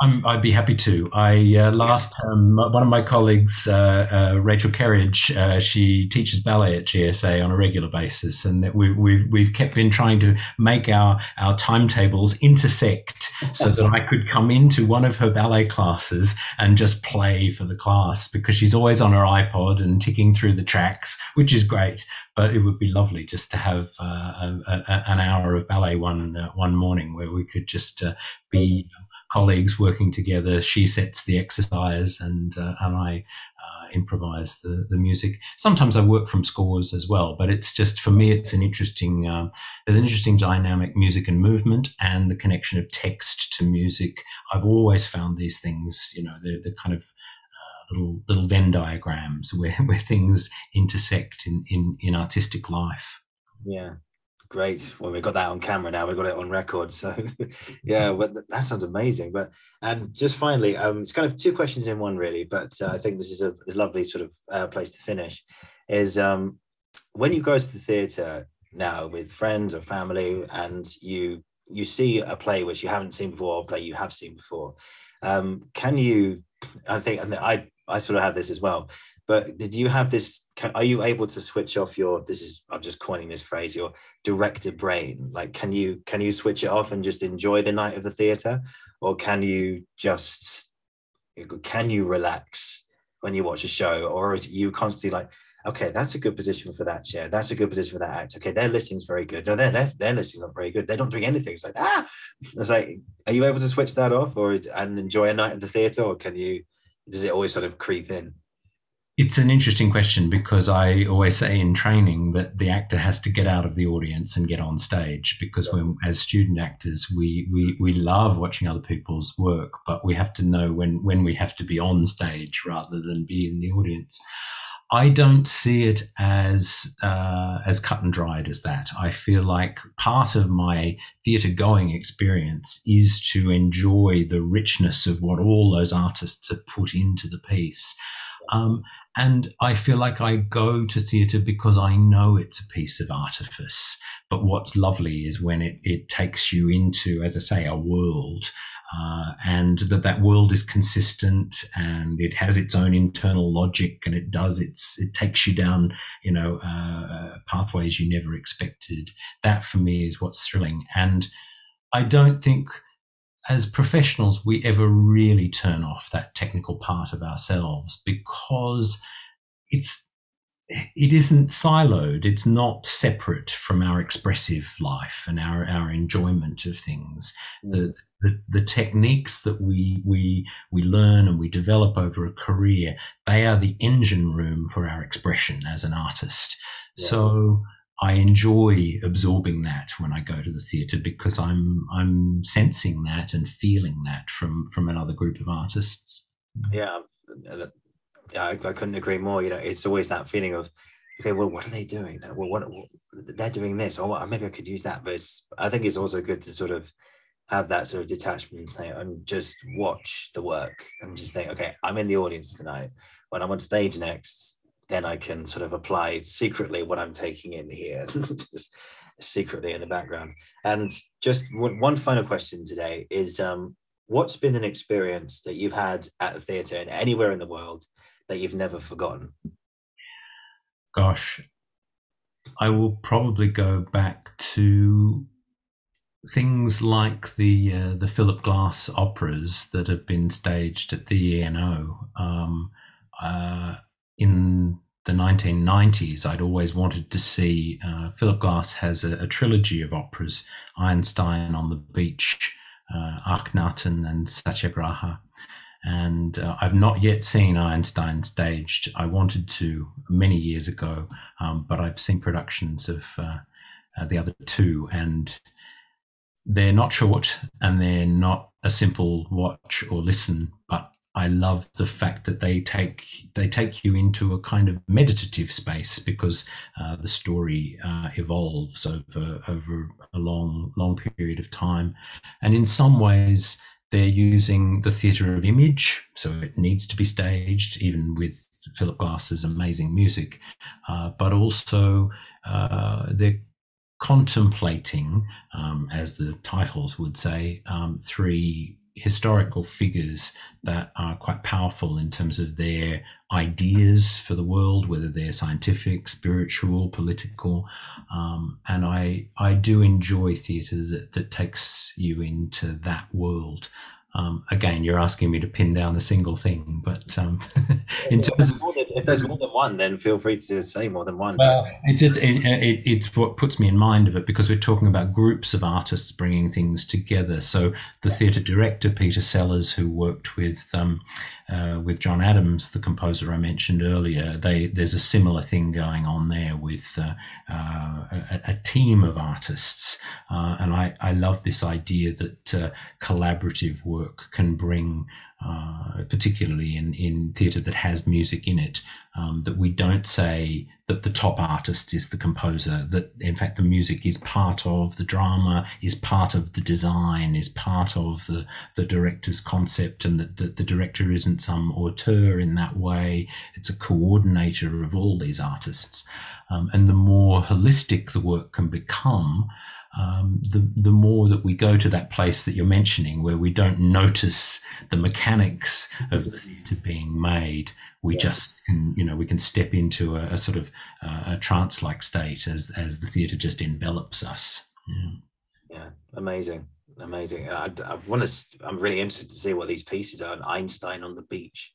i would be happy to. I uh, last um, one of my colleagues, uh, uh, Rachel Kerridge, uh, she teaches ballet at GSA on a regular basis, and that we, we we've kept been trying to make our our timetables intersect so that I could come into one of her ballet classes and just play for the class because she's always on her iPod and ticking through the tracks, which is great. But it would be lovely just to have uh, a, a, an hour of ballet one uh, one morning where we could just be colleagues working together. She sets the exercise, and uh, and I uh, improvise the the music. Sometimes I work from scores as well, but it's just for me, it's an interesting. Um, there's an interesting dynamic, music and movement, and the connection of text to music. I've always found these things, you know, they're, they're kind of uh, little little Venn diagrams where where things intersect in in in artistic life. Yeah, Great. Well, we've got that on camera now. We've got it on record. So, yeah, but that sounds amazing. But and just finally, um, it's kind of two questions in one, really. But uh, I think this is a, a lovely sort of uh, place to finish. Is um, when you go to the theatre now with friends or family, and you you see a play which you haven't seen before, or a play you have seen before. Um, can you? I think, and I I sort of have this as well but did you have this are you able to switch off your this is i'm just coining this phrase your director brain? Like can you can you switch it off and just enjoy the night of the theater? Or can you just can you relax when you watch a show? Or are you constantly like okay that's a good position for that chair. That's a good position for that act. Okay their listing's very good. No their, their, their listing's not very good. They don't doing anything. It's like ah! It's like are you able to switch that off or and enjoy a night at the theater? Or can you does it always sort of creep in it's an interesting question because I always say in training that the actor has to get out of the audience and get on stage because when, as student actors, we, we, we love watching other people's work, but we have to know when, when we have to be on stage rather than be in the audience. I don't see it as uh, as cut and dried as that. I feel like part of my theatre going experience is to enjoy the richness of what all those artists have put into the piece. Um, and I feel like I go to theatre because I know it's a piece of artifice. But what's lovely is when it, it takes you into, as I say, a world, uh, and that that world is consistent and it has its own internal logic and it does its, it takes you down, you know, uh, uh pathways you never expected. That for me is what's thrilling. And I don't think as professionals, we ever really turn off that technical part of ourselves because it's it isn't siloed. It's not separate from our expressive life and our, our enjoyment of things. Mm. The, the, the techniques that we, we, we learn and we develop over a career, they are the engine room for our expression as an artist. Yeah. So I enjoy absorbing that when I go to the theatre because I'm I'm sensing that and feeling that from from another group of artists. Yeah, um, yeah, I, I couldn't agree more. You know, it's always that feeling of, okay, well, what are they doing? Well, what, what they're doing this, or maybe I could use that. But I think it's also good to sort of have that sort of detachment and say, and just watch the work and just think, okay, I'm in the audience tonight. When I'm on stage next, then I can sort of apply secretly what I'm taking in here. Just, secretly in the background. And just one final question today is um, what's been an experience that you've had at the theatre and anywhere in the world that you've never forgotten? Gosh, I will probably go back to things like the uh, the Philip Glass operas that have been staged at the ENO. Um, uh, in the 1990s, I'd always wanted to see. Uh, Philip Glass has a, a, trilogy of operas: Einstein on the Beach, uh, Akhenaten, and Satyagraha. And uh, I've not yet seen Einstein staged. I wanted to many years ago, um, but I've seen productions of uh, uh, the other two, and they're not short and they're not a simple watch or listen, but I love the fact that they take they take you into a kind of meditative space because uh, the story uh, evolves over over a long long period of time, and in some ways they're using the theatre of image, so it needs to be staged, even with Philip Glass's amazing music, uh, but also uh, they're contemplating, um, as the titles would say, um, three historical figures that are quite powerful in terms of their ideas for the world, whether they're scientific, spiritual, political. Um, and I, I do enjoy theatre that, that takes you into that world. Um, again, you're asking me to pin down a single thing, but um, in terms of than, if there's more than one, then feel free to say more than one. Well, it just it, it, it's what puts me in mind of it because we're talking about groups of artists bringing things together. So the theatre director Peter Sellars, who worked with um, uh, with John Adams, the composer I mentioned earlier, they there's a similar thing going on there with uh, uh, a, a, team of artists, uh, and I I love this idea that uh, collaborative work can bring uh, particularly in, in theatre that has music in it, um, that we don't say that the top artist is the composer, that in fact the music is part of the drama, is part of the design, is part of the, the director's concept, and that the, the director isn't some auteur in that way. It's a coordinator of all these artists. Um, and the more holistic the work can become, um, the the more that we go to that place that you're mentioning, where we don't notice the mechanics of the theatre being made, we yeah. just can you know we can step into a, a sort of uh, a trance like state as as the theatre just envelops us. Yeah, yeah. amazing, amazing. I, I want to. I'm really interested to see what these pieces are. Einstein on the beach.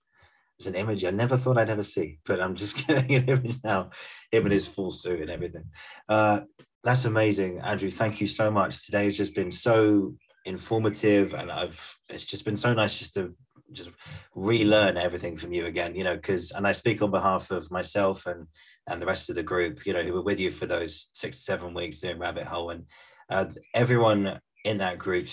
It's an image I never thought I'd ever see, but I'm just getting an image now, him in his full suit and everything. Uh, that's amazing, Andrew. Thank you so much. Today has just been so informative, and I've it's just been so nice just to just relearn everything from you again. You know, because and I speak on behalf of myself and and the rest of the group. You know, who were with you for those six seven weeks doing Rabbit Hole, and uh, everyone in that group.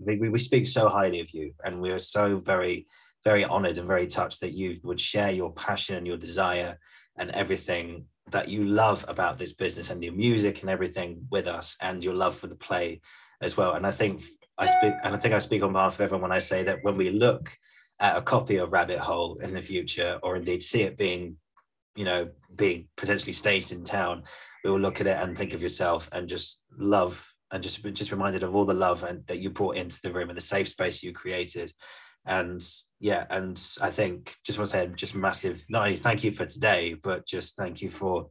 We, we speak so highly of you, and we are so very, very honored and very touched that you would share your passion, your desire, and everything that you love about this business and your music and everything with us and your love for the play as well. And I think I speak and I think I speak on behalf of everyone when I say that when we look at a copy of Rabbit Hole in the future, or indeed see it being, you know, being potentially staged in town, we will look at it and think of yourself and just love and just just reminded of all the love and that you brought into the room and the safe space you created. And yeah and i think just want to say just massive not only thank you for today but just thank you for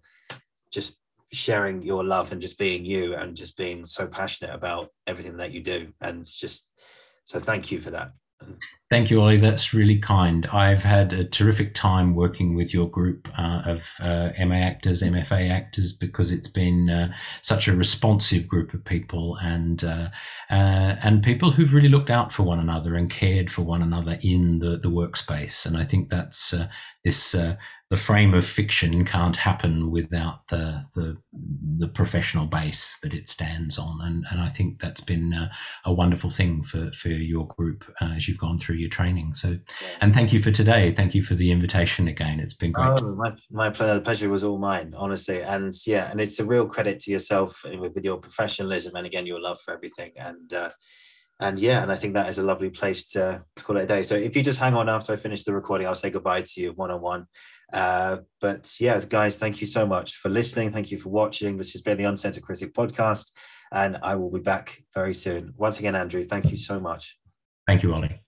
just sharing your love and just being you and just being so passionate about everything that you do. And just so thank you for that Thank you, Ollie. That's really kind. I've had a terrific time working with your group uh, of uh, MA actors, MFA actors, because it's been uh, such a responsive group of people and uh, uh, and people who've really looked out for one another and cared for one another in the the workspace. And I think that's uh, this the frame of fiction can't happen without the the, the professional base that it stands on, and and I think that's been a, a wonderful thing for for your group uh, as you've gone through your training. So, and thank you for today. Thank you for the invitation again. It's been great. Oh, my my pleasure was all mine, honestly, and yeah, and it's a real credit to yourself with, with your professionalism and again your love for everything and. Uh, and yeah, and I think that is a lovely place to, to call it a day. So if you just hang on after I finish the recording, I'll say goodbye to you one on one. But yeah, guys, thank you so much for listening. Thank you for watching. This has been the Uncensored Critic podcast, and I will be back very soon. Once again, Andrew, thank you so much. Thank you, Ollie.